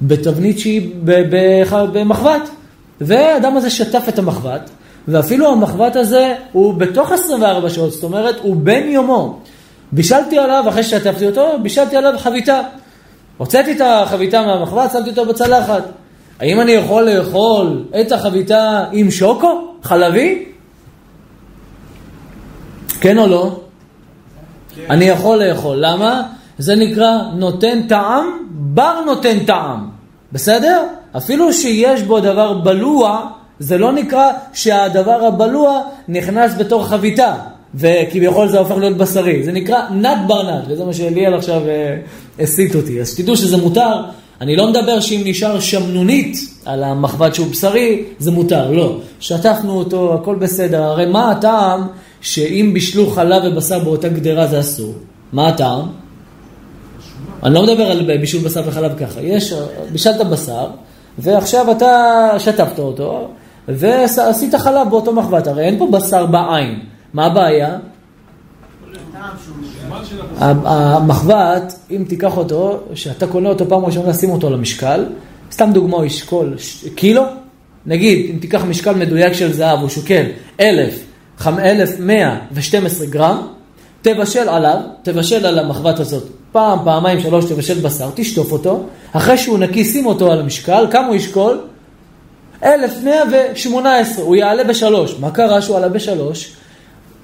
בתבנית שהיא במחבת, והאדם הזה שטף את המחבת, ואפילו המחבת הזה הוא בתוך 24 שעות, זאת אומרת הוא בן יומו. בישלתי עליו, אחרי ששטפתי אותו, בישלתי עליו חביתה. הוצאתי את החביתה מהמחבת, שמתי אותו בצלחת. האם אני יכול לאכול את החביתה עם שוקו? חלבי? כן או לא? כן. אני יכול לאכול. למה? זה נקרא נותן טעם, בר נותן טעם. בסדר? אפילו שיש בו דבר בלוע, זה לא נקרא שהדבר הבלוע נכנס בתור חביתה, וכביכול זה הופך להיות בשרי. זה נקרא נת בר נת, וזה מה שאליאל עכשיו אה, הסית אותי. אז שתדעו שזה מותר, אני לא מדבר שאם נשאר שמנונית על המחבת שהוא בשרי, זה מותר, לא. שטפנו אותו, הכל בסדר. הרי מה הטעם שאם בישלו חלב ובשר באותה גדרה זה אסור? מה הטעם? אני לא מדבר על בישול בשר וחלב ככה. יש, בישלת בשר, ועכשיו אתה שטפת אותו, ועשית חלב באותו מחבת. הרי אין פה בשר בעין. מה הבעיה? המחבת, אם תיקח אותו, שאתה קונה אותו פעם ראשונה, שים אותו למשקל, סתם דוגמה, הוא ישקול קילו, נגיד, אם תיקח משקל מדויק של זהב, הוא שוקל 1,112 גרם, תבשל עליו, תבשל על המחבת הזאת, פעם, פעמיים, שלוש, תבשל בשר, תשטוף אותו, אחרי שהוא נקי, שים אותו על המשקל, כמה הוא ישקול? 1,118, הוא יעלה בשלוש. מה קרה שהוא עלה בשלוש?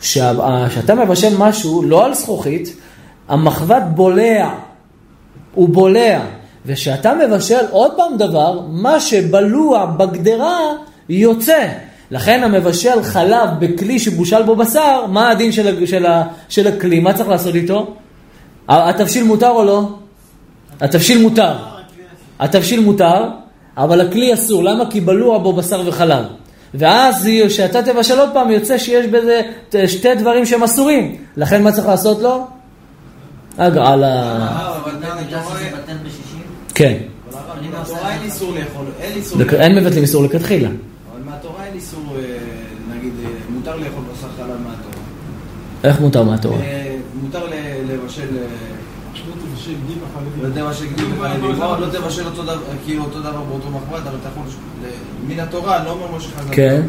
כשאתה מבשל משהו לא על זכוכית, המחבת בולע, הוא בולע. וכשאתה מבשל עוד פעם דבר, מה שבלוע בגדרה יוצא. לכן המבשל חלב בכלי שבושל בו בשר, מה הדין של, של, של הכלי? מה צריך לעשות איתו? התבשיל מותר או לא? התבשיל מותר. התבשיל מותר, אבל הכלי אסור. למה? כי בלוע בו בשר וחלב. ואז כשאתה תבשל עוד פעם, יוצא שיש בזה שתי דברים שהם אסורים. לכן מה צריך לעשות לו? הגרלה. כן. בתורה אין איסור לאכול, אין איסור אין מבטלים איסור לכתחילה. אבל מהתורה אין איסור, אה, נגיד, אה, מותר לאכול בשר חלב. מהתורה. איך מותר מהתורה? אה, מותר לבשל, אה, שלא תבשל גיל בחלבים. לא תבשל גליל בחלבים, לא לא תבשל אותו דבר, כאילו אותו דבר באותו מחבת, אבל אתה יכול, ל- מן התורה, לא אומר משה חז"ל, כן.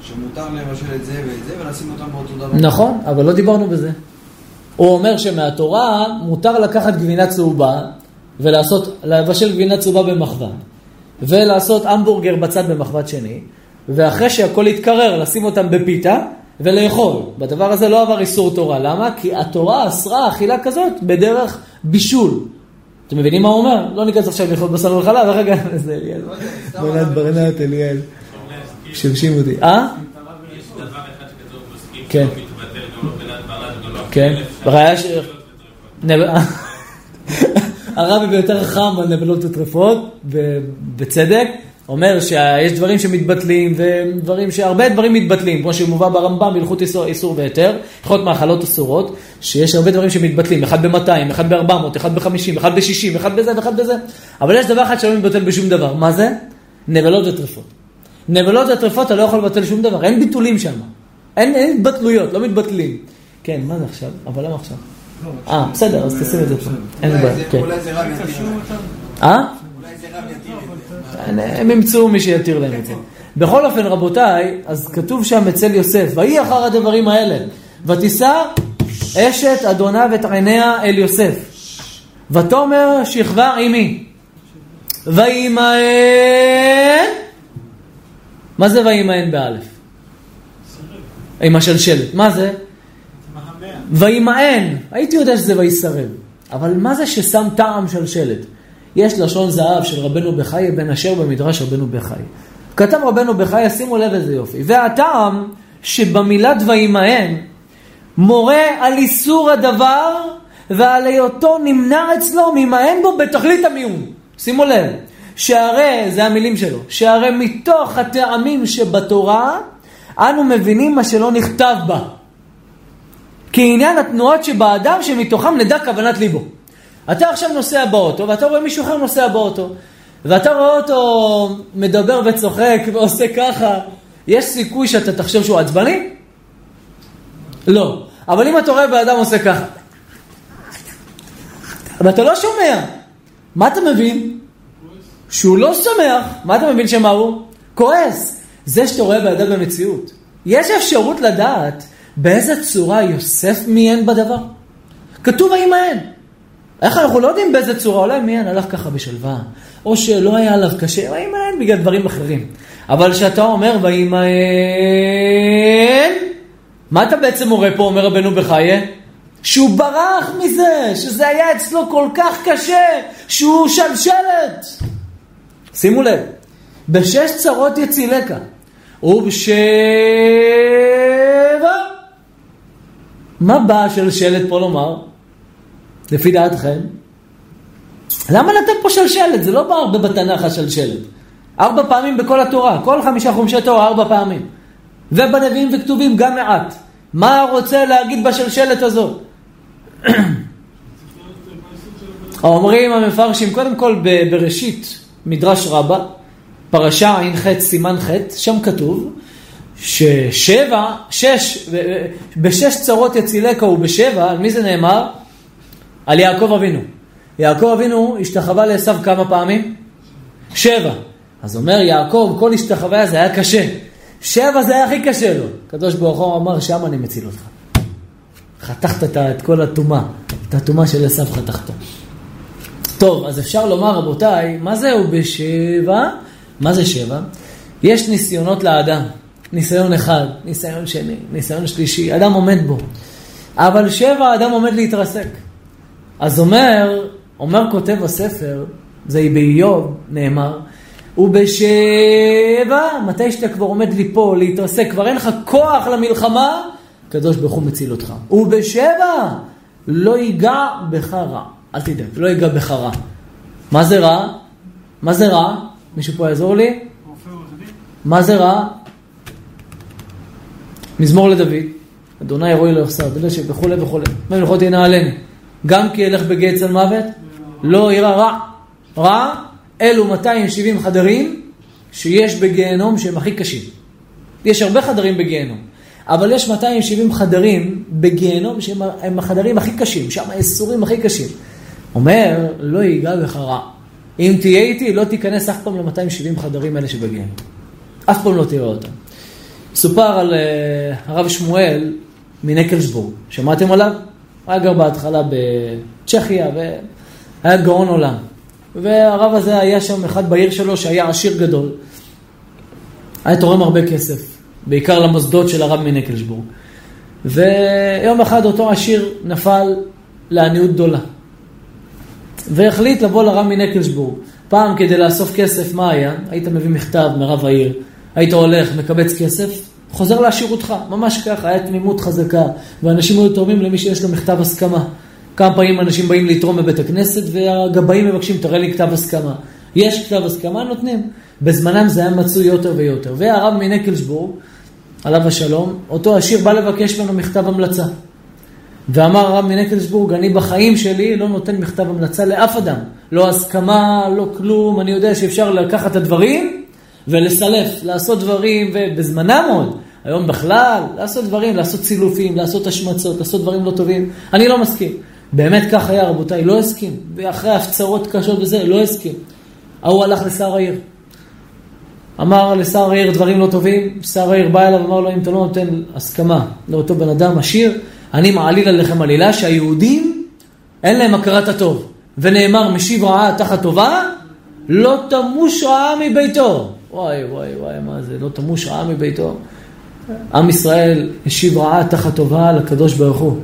שמותר לבשל את זה ואת זה ולשים אותם באותו דבר. נכון, אבל לא דיברנו בזה. הוא אומר שמהתורה מותר לקחת גבינה צהובה ולעשות, לבשל גבינה צהובה במחבת, ולעשות המבורגר בצד במחבת שני, ואחרי שהכל יתקרר, לשים אותם בפיתה ולאכול. בדבר הזה לא עבר איסור תורה. למה? כי התורה אסרה אכילה כזאת בדרך בישול. אתם מבינים מה הוא אומר? לא ניכנס עכשיו לאכול בשר וחלב, רגע, זה אליאל. עליו ברנת, אליאל. שרשים אותי. אה? כן. כן. נב- הרבי ביותר חם על נבלות וטרפות, ובצדק, אומר שיש דברים שמתבטלים, ודברים שהרבה דברים מתבטלים, כמו שמובא ברמב"ם בהלכות איסור, איסור והיתר, הלכות מאכלות אסורות, שיש הרבה דברים שמתבטלים, אחד ב-200, אחד ב-400, אחד ב-50, אחד ב-60, אחד בזה ואחד בזה, אבל יש דבר אחד שלא מתבטל בשום דבר, מה זה? נבלות וטרפות. נבלות וטרפות אתה לא יכול לבטל שום דבר, אין ביטולים שם, אין, אין התבטלויות, לא מתבטלים. כן, מה זה עכשיו? אבל למה עכשיו? אה, בסדר, אז תשים את זה פה. אין אולי בעיה, כן. אולי זה רב יתיר. אה? אולי זה רב יתיר. הם ימצאו מי שיתיר להם את זה. בכל אופן, רבותיי, אז כתוב שם אצל יוסף, ויהי אחר הדברים האלה, ותישא אשת אדונה ואת עיניה אל יוסף, ותאמר שכבה עמי, וימאן, מה זה וימאן באלף? עם השלשלת, מה זה? וימאן, הייתי יודע שזה ויסרב, אבל מה זה ששם טעם שלשלת? יש לשון זהב של רבנו בחיי בן אשר במדרש רבנו בחיי. כתב רבנו בחיי, שימו לב איזה יופי. והטעם שבמילת וימאן מורה על איסור הדבר ועל היותו נמנע אצלו ממאן בו בתכלית המיון. שימו לב, שהרי, זה המילים שלו, שהרי מתוך הטעמים שבתורה אנו מבינים מה שלא נכתב בה. כעניין התנועות שבאדם שמתוכם נדע כוונת ליבו. אתה עכשיו נוסע באוטו, ואתה רואה מישהו אחר נוסע באוטו, ואתה רואה אותו מדבר וצוחק ועושה ככה, יש סיכוי שאתה תחשוב שהוא עצבני? לא. אבל אם אתה רואה בן אדם עושה ככה, ואתה לא שומע, מה אתה מבין? שהוא לא שמח, מה אתה מבין שמה הוא? כועס. זה שאתה רואה בן אדם במציאות. יש אפשרות לדעת באיזה צורה יוסף מיין בדבר? כתוב וימאן. איך אנחנו לא יודעים באיזה צורה, אולי מיין הלך ככה בשלווה, או שלא היה עליו קשה, וימאן בגלל דברים אחרים. אבל כשאתה אומר וימאן, מה אתה בעצם מורה פה, אומר רבנו בחייה? שהוא ברח מזה, שזה היה אצלו כל כך קשה, שהוא שלשלת. שימו לב, בשש צרות יצילך, ובשבע, מה בא השלשלת פה לומר? לפי דעתכם? למה לתת פה שלשלת? זה לא בא הרבה בתנ"ך השלשלת. ארבע פעמים בכל התורה, כל חמישה חומשי תורה ארבע פעמים. ובנביאים וכתובים גם מעט. מה רוצה להגיד בשלשלת הזאת? אומרים המפרשים, קודם כל בראשית מדרש רבה, פרשה ע"ח סימן ח', שם כתוב ששבע, שש, בשש צרות יצילך ובשבע, על מי זה נאמר? על יעקב אבינו. יעקב אבינו השתחווה לעשו כמה פעמים? שבע. אז אומר יעקב, כל השתחוויה זה היה קשה. שבע זה היה הכי קשה לו. הקדוש ברוך הוא אמר, שם אני מציל אותך. חתכת את, את כל הטומאה, את הטומאה של עשו חתכת. טוב, אז אפשר לומר, רבותיי, מה זהו בשבע? מה זה שבע? יש ניסיונות לאדם. ניסיון אחד, ניסיון שני, ניסיון שלישי, אדם עומד בו. אבל שבע, אדם עומד להתרסק. אז אומר, אומר כותב הספר, זה באיוב נאמר, ובשבע, מתי שאתה כבר עומד ליפול, להתרסק, כבר אין לך כוח למלחמה, הקדוש ברוך הוא מציל אותך. ובשבע, לא ייגע בך רע. אל תדאג, לא ייגע בך רע. מה זה רע? מה זה רע? מישהו פה יעזור לי? מה זה רע? מזמור לדוד, אדוני ירואי לא יחסר, שכולי וכולי. במלכות ינעלני. גם כי ילך בגיא צל מוות, לא ירא רע. רע, אלו 270 חדרים שיש בגיהנום שהם הכי קשים. יש הרבה חדרים בגיהנום. אבל יש 270 חדרים בגיהנום שהם הם החדרים הכי קשים, שם האיסורים הכי קשים. אומר, לא ייגע בך רע. אם תהיה איתי, לא תיכנס אף פעם ל-270 חדרים האלה שבגיהנום. אף פעם לא תראה אותם. סופר על uh, הרב שמואל מנקלסבורג, שמעתם עליו? היה גר בהתחלה בצ'כיה והיה גאון עולם. והרב הזה היה שם אחד בעיר שלו שהיה עשיר גדול. היה תורם הרבה כסף, בעיקר למוסדות של הרב מנקלסבורג. ויום אחד אותו עשיר נפל לעניות גדולה. והחליט לבוא לרב מנקלסבורג. פעם כדי לאסוף כסף, מה היה? היית מביא מכתב מרב העיר, היית הולך, מקבץ כסף, חוזר לעשירותך, ממש ככה, היה תמימות חזקה, ואנשים היו תורמים למי שיש לו מכתב הסכמה. כמה פעמים אנשים באים לתרום בבית הכנסת, והגבאים מבקשים, תראה לי כתב הסכמה. יש כתב הסכמה, נותנים. בזמנם זה היה מצוי יותר ויותר. והרב מנקלסבורג, עליו השלום, אותו עשיר בא לבקש ממנו מכתב המלצה. ואמר הרב מנקלסבורג, אני בחיים שלי לא נותן מכתב המלצה לאף אדם. לא הסכמה, לא כלום, אני יודע שאפשר לקחת את הדברים ולסלף, לעשות דברים, ובזמנם עוד, היום בכלל, לעשות דברים, לעשות סילופים, לעשות השמצות, לעשות דברים לא טובים. אני לא מסכים. באמת כך היה, רבותיי, לא הסכים. ואחרי הפצרות קשות וזה, לא הסכים. ההוא הלך לשר העיר. אמר לשר העיר דברים לא טובים, שר העיר בא אליו ואמר לו, אם אתה לא נותן הסכמה לאותו בן אדם עשיר, אני מעליל עליכם עלילה שהיהודים, אין להם הכרת הטוב. ונאמר, משיב רעה תחת טובה, לא תמוש רעה מביתו. וואי, וואי, וואי, מה זה, לא תמוש רעה מביתו. עם ישראל השיב רעה תחת טובה לקדוש ברוך הוא.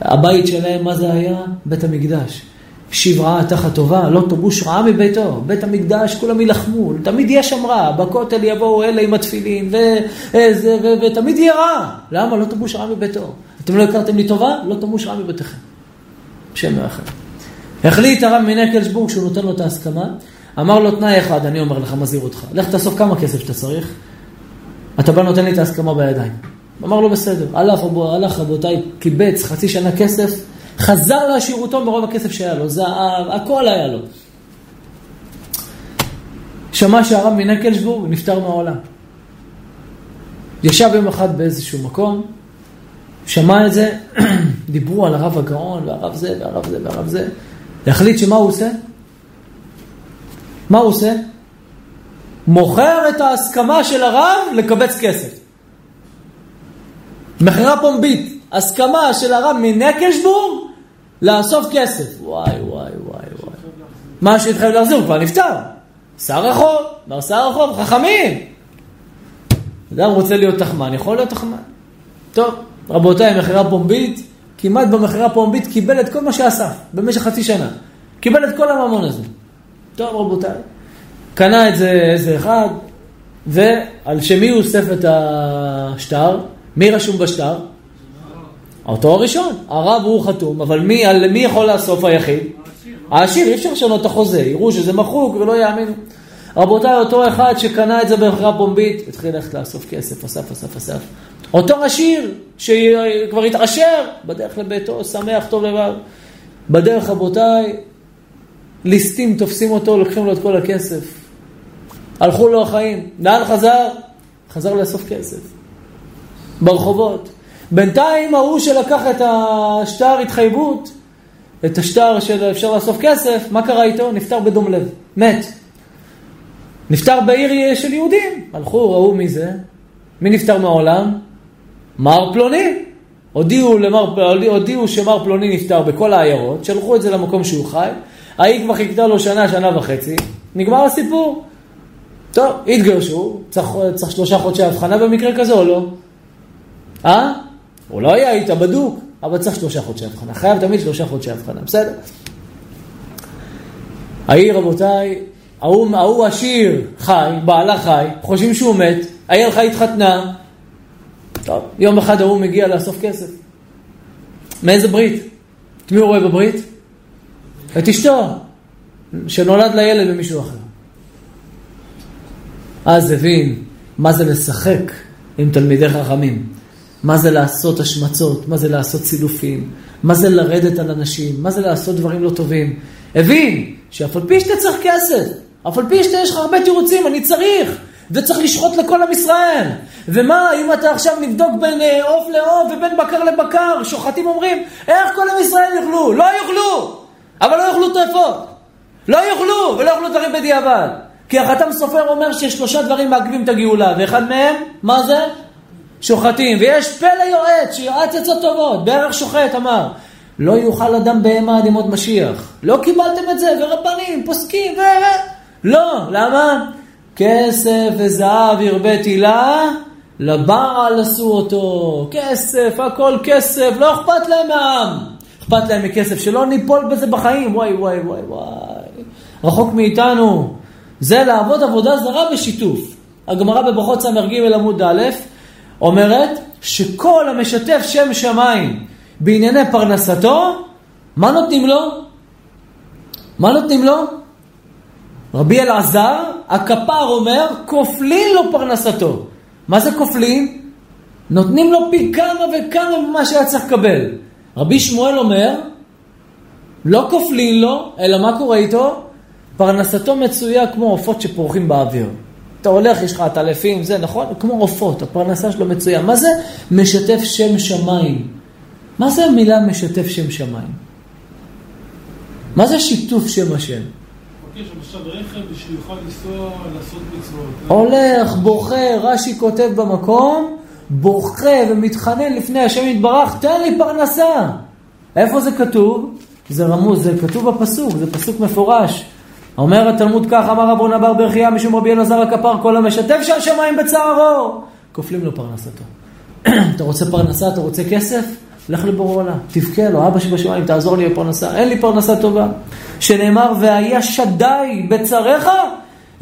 הבית שלהם, מה זה היה? בית המקדש. השיב רעה תחת טובה, לא תמוש רעה מביתו. בית המקדש, כולם יילחמו, תמיד יהיה שם רע. בכותל יבואו אלה עם התפילין, וזה. ו... ותמיד יהיה רע. למה? לא תמוש רעה מביתו. אתם לא הכרתם לי טובה? לא תמוש רעה מביתכם. שם מאחד. החליט הרב מנקלסבורג שהוא נותן לו את ההסכמה, אמר לו תנאי אחד, אני אומר לך, מזהיר אותך, לך תאסוף כמה כסף שאתה צריך, אתה בא נותן לי את ההסכמה בידיים. אמר לו בסדר, הלך, הלך רבותיי, קיבץ חצי שנה כסף, חזר לעשירותו מרוב הכסף שהיה לו, זהב, הכל היה לו. שמע שהרב מנקלסבורג נפטר מהעולם. ישב יום אחד באיזשהו מקום, שמע את זה, דיברו על הרב הגאון, והרב זה, והרב זה, והרב זה. יחליט שמה הוא עושה? מה הוא עושה? מוכר את ההסכמה של הרב לקבץ כסף. מכירה פומבית, הסכמה של הרב מנקשבורג לאסוף כסף. וואי, וואי, וואי, וואי. מה שהתחייב להחזיר הוא כבר נפטר. שר החוב, אמר שר החוב, חכמים. אדם רוצה להיות תחמן, יכול להיות תחמן. טוב, רבותיי, מכירה פומבית, כמעט במכירה פומבית קיבל את כל מה שאסף במשך חצי שנה. קיבל את כל הממון הזה. טוב, רבותיי. קנה את זה איזה אחד, ועל שמי הוא אוסף את השטר? מי רשום בשטר? אותו הראשון. הרב הוא חתום, אבל מי, על מי יכול לאסוף היחיד? העשיר, אי אפשר לשנות את החוזה, יראו שזה מחוק ולא יאמינו. רבותיי, אותו אחד שקנה את זה במכירה פומבית, התחיל ללכת לאסוף כסף, אסף, אסף, אסף. אותו עשיר שכבר התעשר, בדרך לביתו, שמח, טוב לבב. בדרך, רבותיי, ליסטים תופסים אותו, לוקחים לו את כל הכסף. הלכו לו החיים. לאן חזר? חזר לאסוף כסף. ברחובות. בינתיים ההוא שלקח את השטר התחייבות, את השטר של אפשר לאסוף כסף, מה קרה איתו? נפטר בדום לב. מת. נפטר בעיר של יהודים. הלכו, ראו מי זה. מי נפטר מהעולם? מר פלוני. הודיעו, למר, הודיעו שמר פלוני נפטר בכל העיירות, שלחו את זה למקום שהוא חי, ההיא כבר חיכתה לו שנה, שנה וחצי, נגמר הסיפור. טוב, התגרשו, צריך, צריך שלושה חודשי הבחנה במקרה כזה או לא? אה? הוא לא היה איתה בדוק, אבל צריך שלושה חודשי הבחנה. חייב תמיד שלושה חודשי הבחנה, בסדר? ההיא, רבותיי, ההוא, ההוא עשיר חי, בעלה חי, חושבים שהוא מת, ההיא הלכה התחתנה, טוב, יום אחד ההוא מגיע לאסוף כסף. מאיזה ברית? את מי הוא רואה בברית? את אשתו, שנולד לילד במישהו אחר. אז הבין מה זה לשחק עם תלמידי חכמים, מה זה לעשות השמצות, מה זה לעשות סילופים, מה זה לרדת על אנשים, מה זה לעשות דברים לא טובים. הבין שאף על פי שאתה צריך כסף, אף על פי שאתה יש לך הרבה תירוצים, אני צריך, וצריך לשחוט לכל עם ישראל, ומה, אם אתה עכשיו נבדוק בין אה, עוף לעוף ובין בקר לבקר, שוחטים אומרים, איך כל עם ישראל יאכלו? לא יאכלו! אבל לא יאכלו טרפות. לא יאכלו, ולא יאכלו דברים בדיעבד. כי החתם סופר אומר ששלושה דברים מעכבים את הגאולה, ואחד מהם, מה זה? שוחטים. ויש פלא יועץ, שיועץ עצות טובות, בערך שוחט אמר, לא יאכל אדם בהמה עד ימות משיח. לא קיבלתם את זה, ורבנים, פוסקים, ו... לא, למה? כסף וזהב הרביתי לה, לבעל עשו אותו. כסף, הכל כסף, לא אכפת להם מהעם. אכפת להם מכסף, שלא ניפול בזה בחיים. וואי, וואי, וואי, וואי. רחוק מאיתנו. זה לעבוד עבודה זרה בשיתוף. הגמרא בברכות ס"ג עמוד א' אומרת שכל המשתף שם שמיים בענייני פרנסתו, מה נותנים לו? מה נותנים לו? רבי אלעזר, הכפר אומר, כופלים לו פרנסתו. מה זה כופלים? נותנים לו פי כמה וכמה ממה שהיה צריך לקבל. רבי שמואל אומר, לא כופלים לו, אלא מה קורה איתו? פרנסתו מצויה כמו עופות שפורחים באוויר. אתה הולך, יש לך עטלפים, זה נכון? כמו עופות, הפרנסה שלו מצויה. מה זה משתף שם שמיים? מה זה המילה משתף שם שמיים? מה זה שיתוף שם השם? מצוות. הולך, בוכה, רש"י כותב במקום, בוכה ומתחנן לפני השם יתברך, תן לי פרנסה. איפה זה כתוב? זה רמוז, זה כתוב בפסוק, זה פסוק מפורש. אומר התלמוד כך, אמר רבון אבר ברכיה משום רבי אלעזר הכפר, כל המשתף של שמיים בצערו, כופלים לו פרנסתו. אתה רוצה פרנסה, אתה רוצה כסף? לך לבורא עולם, תבכה לו, אבא שבשמיים, תעזור לי בפרנסה, אין לי פרנסה טובה. שנאמר, והיה שדי בצריך,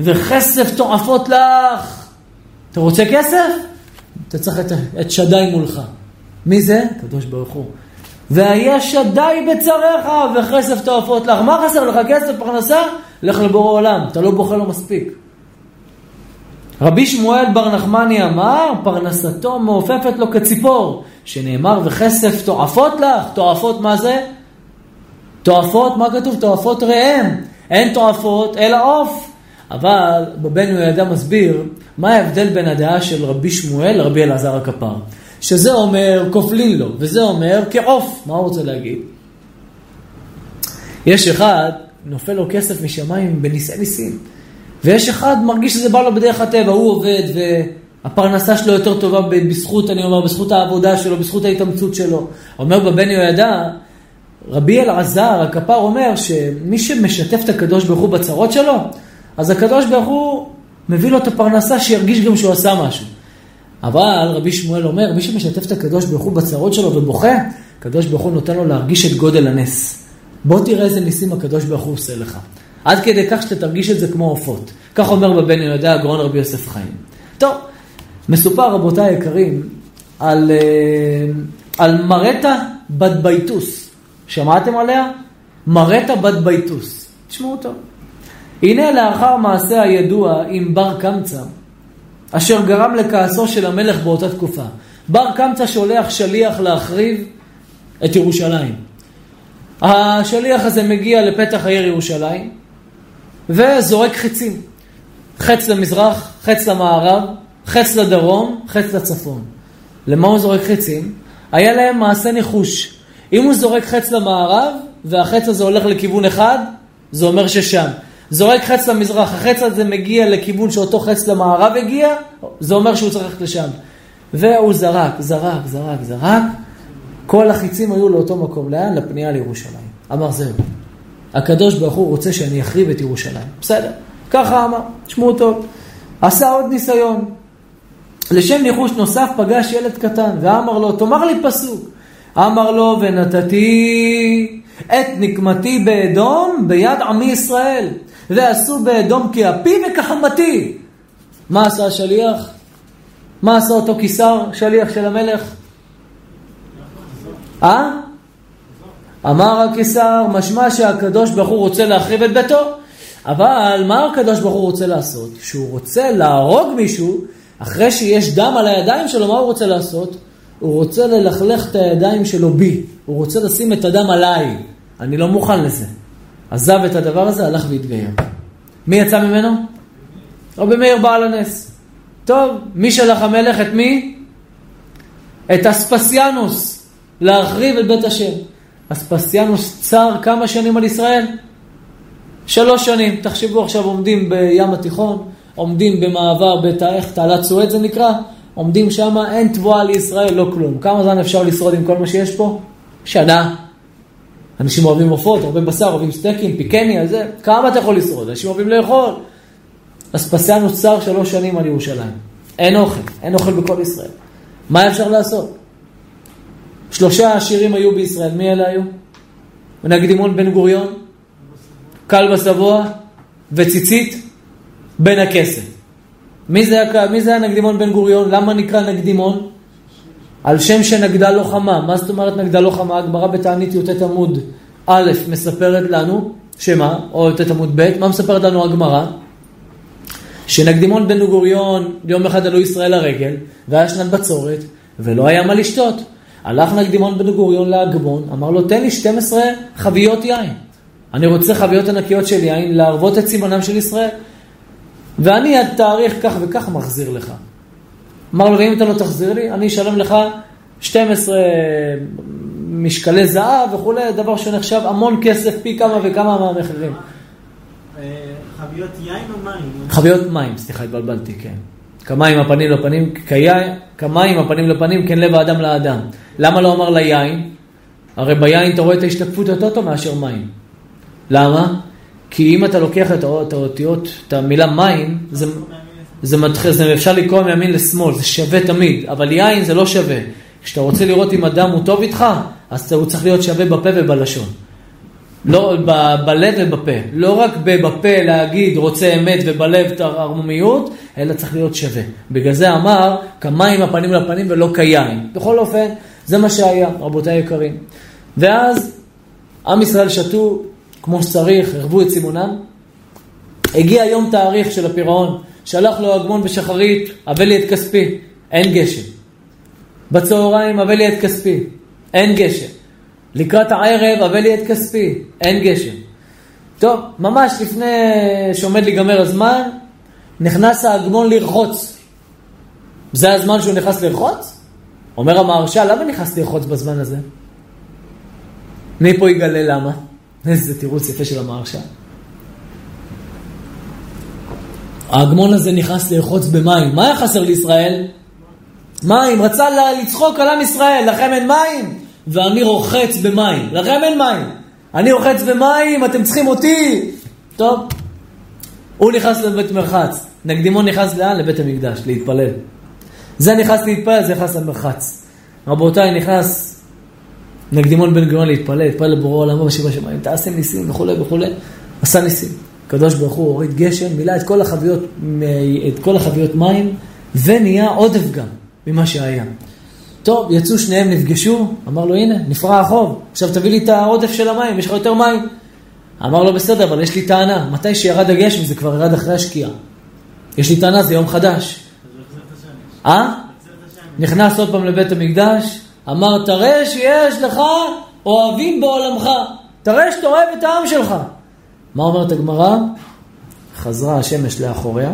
וכסף תועפות לך. אתה רוצה כסף? אתה צריך את, את שדי מולך. מי זה? קדוש ברוך הוא. והיה שדי בצריך, וכסף תועפות לך. מה חסר לך? כסף, פרנסה? לך לבורא עולם, אתה לא בוכה לו מספיק. רבי שמואל בר נחמני אמר, פרנסתו מעופפת לו כציפור, שנאמר וכסף תועפות לך, תועפות מה זה? תועפות, מה כתוב? תועפות ראם, אין תועפות אלא עוף. אבל בבן יהוידע מסביר מה ההבדל בין הדעה של רבי שמואל לרבי אלעזר הכפר. שזה אומר כופלין לו, וזה אומר כעוף. מה הוא רוצה להגיד? יש אחד, נופל לו כסף משמיים בניסי ניסים. ויש אחד מרגיש שזה בא לו בדרך הטבע, הוא עובד והפרנסה שלו יותר טובה בזכות, אני אומר, בזכות העבודה שלו, בזכות ההתאמצות שלו. אומר בבן יהוידע, רבי אלעזר, הכפר אומר שמי שמשתף את הקדוש ברוך הוא בצרות שלו, אז הקדוש ברוך הוא מביא לו את הפרנסה שירגיש גם שהוא עשה משהו. אבל רבי שמואל אומר, מי שמשתף את הקדוש ברוך הוא בצרות שלו ובוכה, הקדוש ברוך הוא נותן לו להרגיש את גודל הנס. בוא תראה איזה ניסים הקדוש ברוך הוא עושה לך. עד כדי כך שאתה תרגיש את זה כמו עופות. כך אומר בבן יהודה הגאון רבי יוסף חיים. טוב, מסופר רבותיי היקרים על, אה, על מרתה בת ביתוס. שמעתם עליה? מרתה בת ביתוס. תשמעו טוב. הנה לאחר מעשה הידוע עם בר קמצא, אשר גרם לכעסו של המלך באותה תקופה. בר קמצא שולח שליח להחריב את ירושלים. השליח הזה מגיע לפתח העיר ירושלים וזורק חצים. חץ למזרח, חץ למערב, חץ לדרום, חץ לצפון. למה הוא זורק חצים? היה להם מעשה ניחוש. אם הוא זורק חץ למערב והחץ הזה הולך לכיוון אחד, זה אומר ששם. זורק חץ למזרח, החץ הזה מגיע לכיוון שאותו חץ למערב הגיע, זה אומר שהוא צריך ללכת לשם. והוא זרק, זרק, זרק, זרק, כל החיצים היו לאותו מקום. לאן? לפנייה לירושלים. אמר זהו. הקדוש ברוך הוא רוצה שאני אחריב את ירושלים. בסדר, ככה אמר, תשמעו טוב. עשה עוד ניסיון. לשם ניחוש נוסף פגש ילד קטן ואמר לו, תאמר לי פסוק. אמר לו, ונתתי את נקמתי באדום ביד עמי ישראל, ועשו באדום כאפי וכחמתי. מה עשה השליח? מה עשה אותו קיסר, שליח של המלך? אה? אמר הקיסר, משמע שהקדוש ברוך הוא רוצה להחריב את ביתו. אבל מה הקדוש ברוך הוא רוצה לעשות? כשהוא רוצה להרוג מישהו, אחרי שיש דם על הידיים שלו, מה הוא רוצה לעשות? הוא רוצה ללכלך את הידיים שלו בי. הוא רוצה לשים את הדם עליי. אני לא מוכן לזה. עזב את הדבר הזה, הלך והתגייר. מי יצא ממנו? רבי מאיר בעל הנס. טוב, מי שלח המלך את מי? את אספסיאנוס, להחריב את בית השם. אספסיאנוס צר כמה שנים על ישראל? שלוש שנים. תחשבו עכשיו עומדים בים התיכון, עומדים במעבר. איך תעלת סואץ זה נקרא? עומדים שם, אין תבואה לישראל, לא כלום. כמה זמן אפשר לשרוד עם כל מה שיש פה? שנה. אנשים אוהבים עופות, אוהבים בשר, אוהבים סטייקים, פיקני, אז זה, כמה אתה יכול לשרוד? אנשים אוהבים לאכול. אספסיאנוס צר שלוש שנים על ירושלים. אין אוכל, אין אוכל בכל ישראל. מה אפשר לעשות? שלושה עשירים היו בישראל, מי אלה היו? נקדימון בן גוריון, קל בסבוע וציצית בן הכסף. מי זה, מי זה הנקדימון בן גוריון? למה נקרא נקדימון? על שם שנגדה לו חמה. מה זאת אומרת נגדה לו חמה? הגמרא בתענית י"ט עמוד א' מספרת לנו, שמה? או י"ט עמוד ב', מה מספרת לנו הגמרא? שנקדימון בן גוריון יום אחד עלו ישראל לרגל, והיה שנת בצורת, ולא היה מה לשתות. הלך נקדימון בן גוריון לאגמון, אמר לו, תן לי 12 חביות יין. אני רוצה חביות ענקיות של יין, להרוות את סימנם של ישראל. ואני עד תאריך כך וכך מחזיר לך. אמר לו, ואם אתה לא תחזיר לי, אני אשלם לך 12 משקלי זהב וכולי, דבר שנחשב המון כסף, פי כמה וכמה מהמחירים. אה, חביות יין או מים? חביות מים, סליחה, התבלבלתי, כן. כמים הפנים לפנים, כמים הפנים לפנים, כן לב האדם לאדם. למה לא אמר ליין? הרי ביין אתה רואה את ההשתקפות יותר טוב מאשר מים. למה? כי אם אתה לוקח את האותיות, את המילה מים, זה, זה מתחיל, זה אפשר לקרוא מימין לשמאל, זה שווה תמיד, אבל יין זה לא שווה. כשאתה רוצה לראות אם אדם הוא טוב איתך, אז הוא צריך להיות שווה בפה ובלשון. לא, ב- בלב ובפה. לא רק בפה להגיד רוצה אמת ובלב את הערמומיות, אלא צריך להיות שווה. בגלל זה אמר, כמים הפנים לפנים ולא כיין. בכל אופן, זה מה שהיה, רבותיי היקרים. ואז עם ישראל שתו כמו שצריך, הרבו את סימונם. הגיע יום תאריך של הפירעון, שלח לו הגמון בשחרית, הבא לי את כספי, אין גשם. בצהריים, הבא לי את כספי, אין גשם. לקראת הערב, הבא לי את כספי, אין גשם. טוב, ממש לפני שעומד להיגמר הזמן, נכנס ההגמון לרחוץ. זה הזמן שהוא נכנס לרחוץ? אומר המהרש"ל, למה נכנס לרחוץ בזמן הזה? מי פה יגלה למה? איזה תירוץ יפה של המהרש"ל. ההגמון הזה נכנס לרחוץ במים. מה היה חסר לישראל? מים. רצה לצחוק על עם ישראל, לכם אין מים? ואני רוחץ במים. לכם אין מים. אני רוחץ במים, אתם צריכים אותי. טוב. הוא נכנס לבית מרחץ. נקדימון נכנס לאן? לבית המקדש, להתפלל. זה נכנס להתפלל, זה נכנס למרחץ. רבותיי, נכנס נקדימון בן גאון להתפלל, להתפלל לבורא עולמו בשבע שמיים, תעשה ניסים וכולי וכולי, עשה ניסים. הקדוש ברוך הוא הוריד גשם, מילא את כל החביות, את כל החביות מים, ונהיה עודף גם ממה שהיה. טוב, יצאו שניהם, נפגשו, אמר לו, הנה, נפרע החוב, עכשיו תביא לי את העודף של המים, יש לך יותר מים. אמר לו, בסדר, אבל יש לי טענה, מתי שירד הגשם זה כבר ירד אחרי השקיעה. יש לי טענה, זה יום חדש. אה? נכנס עוד פעם לבית המקדש, אמר, תראה שיש לך אוהבים בעולמך. תראה שאתה אוהב את העם שלך. מה אומרת הגמרא? חזרה השמש לאחוריה.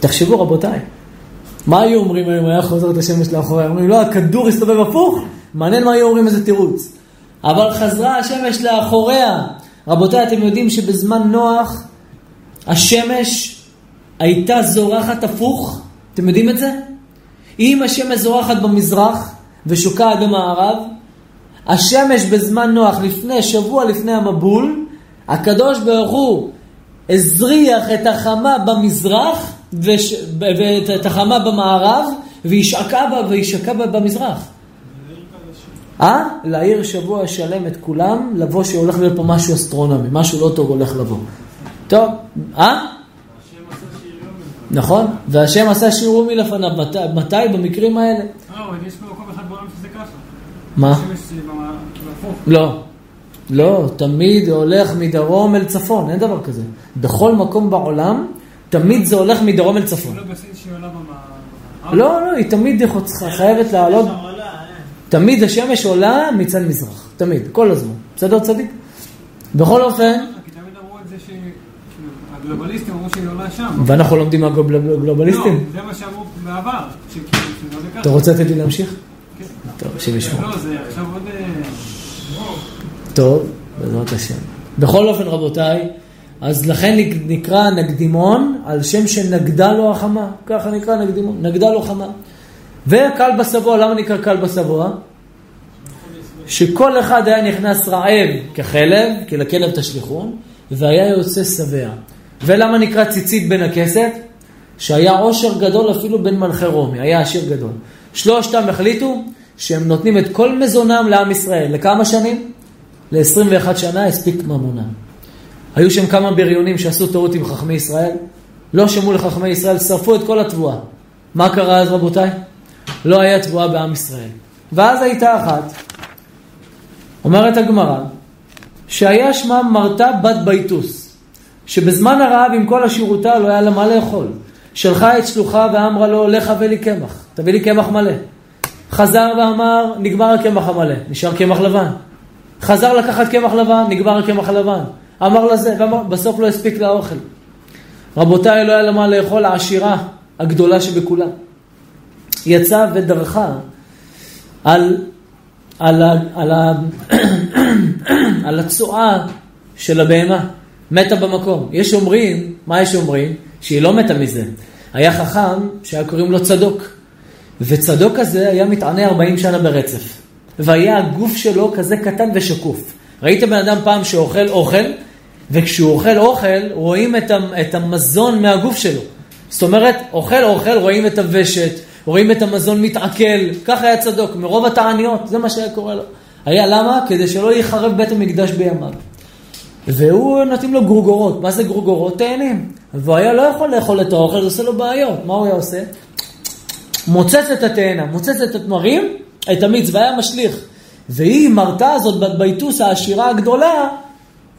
תחשבו רבותיי, מה היו אומרים היום, היה חוזרת השמש לאחוריה? אומרים, לא, הכדור הסתובב הפוך? מעניין מה היו אומרים איזה תירוץ. אבל חזרה השמש לאחוריה. רבותיי, אתם יודעים שבזמן נוח השמש הייתה זורחת הפוך? אתם יודעים את זה? אם השמש זורחת במזרח ושוקעת במערב, השמש בזמן נוח, לפני, שבוע לפני המבול, הקדוש ברוך הוא הזריח את החמה במזרח וש... ואת החמה במערב והשקעה בה והשקעה בה במזרח. אה? להעיר שבוע שלם את כולם, לבוא שהולך להיות פה משהו אסטרונומי, משהו לא טוב הולך לבוא. טוב, אה? נכון, והשם עשה שיעור מלפניו, מתי, מתי? במקרים האלה? אה, אבל יש במקום אחד בעולם שזה ככה. מה? לא. לא, תמיד הולך מדרום אל צפון, אין דבר כזה. בכל מקום בעולם, תמיד זה הולך מדרום אל צפון. לא. לא, לא, היא תמיד חייבת לעלות, אה. תמיד השמש עולה מצד מזרח, תמיד, כל הזמן. בסדר צדיק? בכל אופן, זה ש... הגלובליסטים אמרו שהיא עולה שם. ואנחנו לומדים מהגלובליסטים. לא, זה מה שאמרו בעבר, ככה. אתה רוצה לתת לי להמשיך? כן. טוב, השם ישמור. לא, זה עכשיו עוד... אה, טוב, בעזרת השם. בכל אופן, רבותיי, אז לכן נקרא נקדימון על שם שנגדה לו החמה. ככה נקרא נקדימון, נגדה לו חמה. וקל בשבוע, למה נקרא קל בשבוע? שכל אחד היה נכנס רעב כחלב, כי לכלב תשליכון, והיה יוצא שבע. ולמה נקרא ציצית בן הכסת? שהיה עושר גדול אפילו בין מלכי רומי, היה עשיר גדול. שלושתם החליטו שהם נותנים את כל מזונם לעם ישראל. לכמה שנים? ל-21 שנה הספיק ממונם. היו שם כמה בריונים שעשו טעות עם חכמי ישראל, לא שמעו לחכמי ישראל, שרפו את כל התבואה. מה קרה אז רבותיי? לא היה תבואה בעם ישראל. ואז הייתה אחת, אומרת הגמרא, שהיה שמה מרתה בת ביתוס, שבזמן הרעב עם כל השירותה לא היה לה מה לאכול. שלחה את שלוחה ואמרה לו, לך הביא לי קמח, תביא לי קמח מלא. חזר ואמר, נגמר הקמח המלא, נשאר קמח לבן. חזר לקחת קמח לבן, נגמר הקמח הלבן. אמר לזה, ואמר, בסוף לא הספיק לאוכל. רבותיי, לא היה לה מה לאכול, העשירה הגדולה שבכולם. יצאה ודרכה על, על, על, ה- על הצואה של הבהמה, מתה במקום. יש אומרים, מה יש אומרים? שהיא לא מתה מזה. היה חכם שהיה קוראים לו צדוק, וצדוק הזה היה מתענה 40 שנה ברצף. והיה הגוף שלו כזה קטן ושקוף. ראית בן אדם פעם שאוכל אוכל, וכשהוא אוכל אוכל, רואים את, המזון מהגוף שלו. זאת אומרת, אוכל אוכל, רואים את הוושט, רואים את המזון מתעכל, ככה היה צדוק, מרוב התעניות, זה מה שהיה קורה לו. היה למה? כדי שלא ייחרב בית המקדש בימיו. והוא נותנים לו גרוגורות, מה זה גרוגורות? תאנים. והוא היה לא יכול לאכול את האוכל, זה עושה לו בעיות. מה הוא היה עושה? מוצץ את התאנה, מוצץ את התמרים, את המיץ, והיה משליך. והיא, מרתה הזאת, בת ביתוס העשירה הגדולה,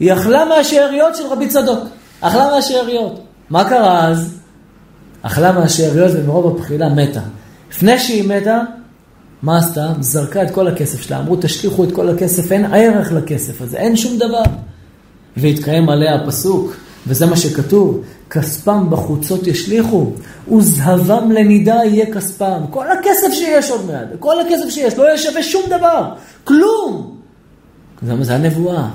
היא אכלה מהשאריות של רבי צדוק. אכלה מהשאריות. מה קרה אז? אכלה מהשאריות ומרוב הבחילה מתה. לפני שהיא מתה, מה עשתה? זרקה את כל הכסף שלה. אמרו, תשליכו את כל הכסף, אין ערך לכסף הזה, אין שום דבר. והתקיים עליה הפסוק, וזה מה שכתוב, כספם בחוצות ישליכו, וזהבם לנידה יהיה כספם. כל הכסף שיש עוד מעט, כל הכסף שיש, לא יהיה שווה שום דבר, כלום. זה זה הנבואה.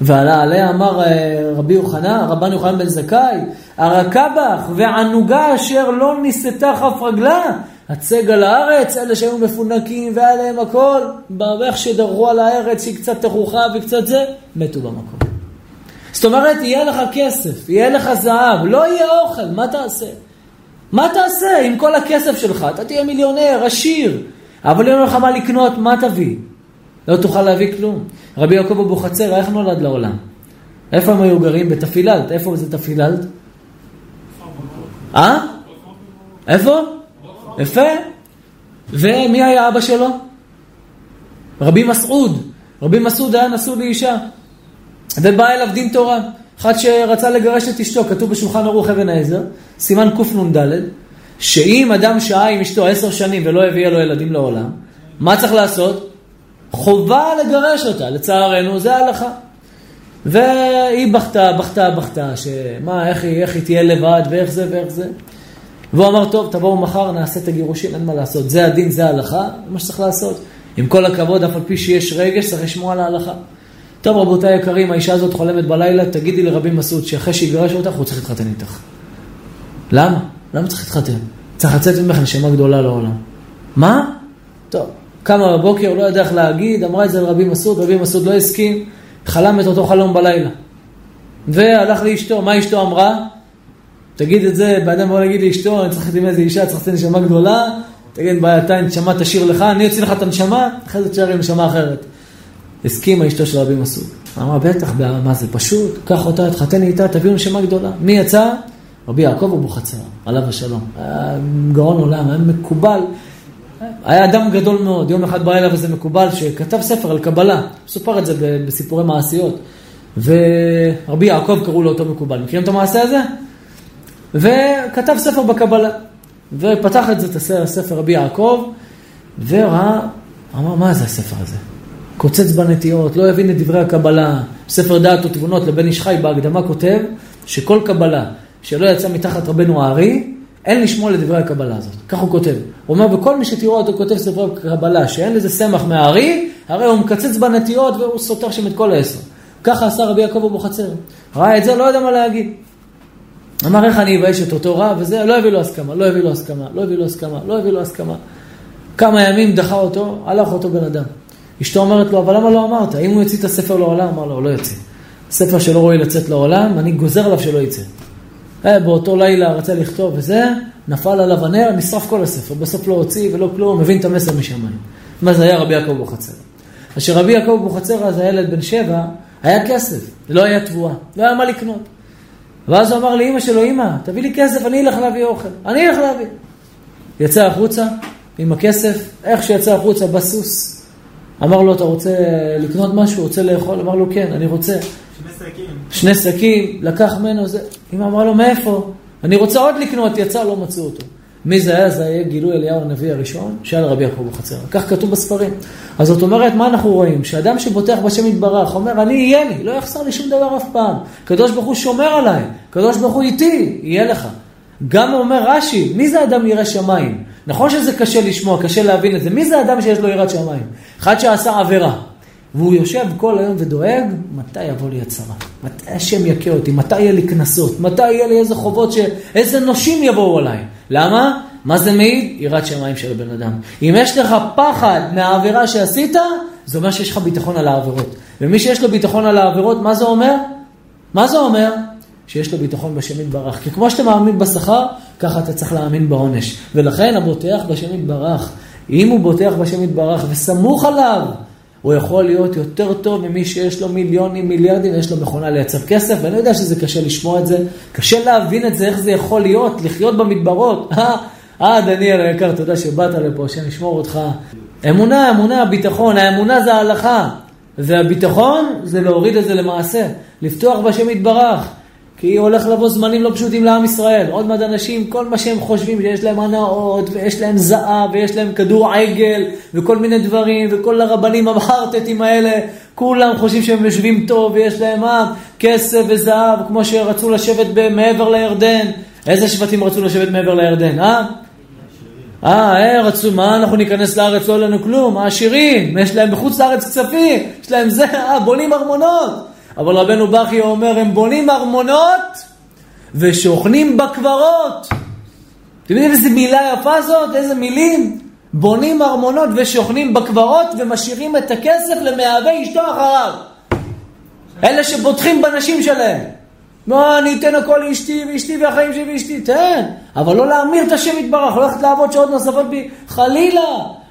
ועליה אמר אה, רבי יוחנן, רבן יוחנן בן זכאי, הרכה בך וענוגה אשר לא נישאתה כף רגלה, הצג על הארץ, אלה שהיו מפונקים והיה להם הכל, באיך שדרכו על הארץ, שהיא קצת תכוחה וקצת זה, מתו במקום. זאת אומרת, יהיה לך כסף, יהיה לך זהב, לא יהיה אוכל, מה תעשה? מה תעשה עם כל הכסף שלך? אתה תהיה מיליונר, עשיר, אבל אין לך מה לקנות, מה תביא? לא תוכל להביא כלום. רבי יעקב אבוחצירא, איך נולד לעולם? איפה הם היו גרים? בתפיללת. איפה זה תפיללת? אה? איפה? יפה. ומי היה אבא שלו? רבי מסעוד. רבי מסעוד היה נשוא לאישה. ובא אליו דין תורה. אחד שרצה לגרש את אשתו, כתוב בשולחן ערוך אבן העזר, סימן קנ"ד, שאם אדם שהה עם אשתו עשר שנים ולא הביאה לו ילדים לעולם, מה צריך לעשות? חובה לגרש אותה, לצערנו זה ההלכה. והיא בכתה, בכתה, בכתה, שמה, איך היא, איך היא תהיה לבד, ואיך זה ואיך זה. והוא אמר, טוב, תבואו מחר, נעשה את הגירושים, אין מה לעשות. זה הדין, זה ההלכה, מה שצריך לעשות. עם כל הכבוד, אף על פי שיש רגש, צריך לשמוע על ההלכה. טוב, רבותיי היקרים, האישה הזאת חולמת בלילה, תגידי לרבי מסעוד שאחרי שיגרש אותך, הוא צריך להתחתן איתך. למה? למה צריך להתחתן? צריך לצאת ממך נשמה גדולה לעולם. מה? טוב, קמה בבוקר, לא יודע איך להגיד, אמרה את זה לרבי מסעוד, רבי מסעוד לא הסכים, חלם את אותו חלום בלילה. והלך לאשתו, מה אשתו אמרה? תגיד את זה, בן אדם בוא נגיד לאשתו, אני צריך עם איזה אישה, צריך לתת נשמה גדולה, תגיד, בעיה, אתה נשמה תשאיר לך, אני אוציא לך את הנשמה, אחרי זה תשאר עם נשמה אחרת. הסכימה אשתו של רבי מסעוד. אמרה, בטח, מה זה פשוט, קח אותה, תחתן איתה, תביאו נשמה גדולה. מי יצא? רבי יעקב אבוחצירא, עליו השלום. היה גאון עולם, היה מקובל. היה אדם גדול מאוד, יום אחד בא אליו איזה מקובל שכתב ספר על קבלה, סופר את זה בסיפורי מעשיות. ורבי יעקב קראו לו אותו מקובל. מכירים את המעשה הזה? וכתב ספר בקבלה. ופתח את זה, את הספר רבי יעקב, וראה, אמר, מה זה הספר הזה? קוצץ בנטיות, לא הבין את דברי הקבלה, ספר דעת ותבונות לבן איש חי בהקדמה כותב, שכל קבלה שלא יצא מתחת רבנו הארי, אין לשמוע לדברי הקבלה הזאת. כך הוא כותב. הוא אומר, וכל מי שתראו אותו כותב ספרי קבלה, שאין לזה סמך מהארי, הרי הוא מקצץ בנטיות והוא סותר שם את כל העשר. ככה עשה רבי יעקב אבוחצירא. ראה את זה, לא יודע מה להגיד. אמר איך אני אבייש את אותו רב, וזה, לא הביא לו הסכמה, לא הביא לו הסכמה, לא הביא לו הסכמה, לא הביא לו הסכמה. כמה ימים דחה אותו, הלך אותו בן אדם. אשתו אומרת לו, אבל למה לא אמרת? אם הוא יוציא את הספר לעולם, אמר לו, לא יוציא. ספר שלא רואה לצאת לעולם, אני גוזר עליו שלא יצא. אה, באותו לילה רצה לכתוב וזה, נפל עליו הנר, נשרף כל הספר. בסוף לא הוציא ולא כלום, מבין את המסר משמיים. מה זה היה רבי יעקב אבוחצירא. אשר רבי יעקב אבוחצירא, זה ילד בן שבע, היה כסף, לא היה תבואה, לא היה מה לקנות. ואז הוא אמר לאימא שלו, אימא, תביא לי כסף, אני אלך להביא אוכל. אני אלך להביא. יצא החוצה עם הכסף, איך שיצא החוצה בסוס. אמר לו, אתה רוצה לקנות משהו? רוצה לאכול? אמר לו, כן, אני רוצה. שני שקים. שני שקים, לקח ממנו זה. אמא אמרה לו, מאיפה? אני רוצה עוד לקנות, יצא, לא מצאו אותו. מי זה היה? זה היה גילוי אליהו הנביא הראשון, שהיה לרבי יעקב בחצר. כך כתוב בספרים. אז זאת אומרת, מה אנחנו רואים? שאדם שבוטח בשם יתברך, אומר, אני אהיה לי, לא יחסר לי שום דבר אף פעם. קדוש ברוך הוא שומר עליי, קדוש ברוך הוא איתי, יהיה לך. גם אומר רש"י, מי זה אדם ירא שמיים? נכון שזה קשה לשמוע, קשה להבין את זה. מי זה אדם שיש לו יראת שמיים? אחד שעשה עבירה. והוא יושב כל היום ודואג, מתי יבוא לי הצרה? מתי השם יכה אותי? מתי יהיה לי קנסות? מתי יהיה לי איזה חובות ש... איזה נושים יבואו עליי? למה? מה זה מעיד? יראת שמיים של הבן אדם. אם יש לך פחד מהעבירה שעשית, זה אומר שיש לך ביטחון על העבירות. ומי שיש לו ביטחון על העבירות, מה זה אומר? מה זה אומר? שיש לו ביטחון בשם יתברך. כי כמו שאתה מאמין בשכר, ככה אתה צריך להאמין בעונש. ולכן הבוטח בשם יתברך, אם הוא בוטח בשם יתברך וסמוך עליו, הוא יכול להיות יותר טוב ממי שיש לו מיליונים, מיליארדים, ויש לו מכונה לייצר כסף, ואני יודע שזה קשה לשמוע את זה, קשה להבין את זה, איך זה יכול להיות, לחיות במדברות. אה, אה, דניאל היקר, תודה שבאת לפה, השם ישמור אותך. אמונה, אמונה, ביטחון, האמונה זה ההלכה, והביטחון זה להוריד את זה למעשה, לפתוח בשם יתברך. כי הולך לבוא זמנים לא פשוטים לעם ישראל. עוד מעט אנשים, כל מה שהם חושבים, שיש להם הנאות, ויש להם זהב, ויש להם כדור עגל, וכל מיני דברים, וכל הרבנים המחרטטים האלה, כולם חושבים שהם יושבים טוב, ויש להם מה? כסף וזהב, כמו שרצו לשבת מעבר לירדן. איזה שבטים רצו לשבת מעבר לירדן, אה? אה, אה, רצו, מה אנחנו ניכנס לארץ, לא לנו כלום, העשירים, יש להם בחוץ לארץ כספים, יש להם זה, אה, בונים ארמונות. אבל רבנו בכי אומר, הם בונים ארמונות ושוכנים בקברות. אתם יודעים איזה מילה יפה זאת? איזה מילים? בונים ארמונות ושוכנים בקברות ומשאירים את הכסף למאהבי אשתו אחריו. אלה שבוטחים בנשים שלהם. מה, אני אתן הכל לאשתי ואשתי והחיים שלי ואשתי, תן. אבל לא להמיר את השם יתברך, לא ללכת לעבוד שעות נוספות בי, חלילה.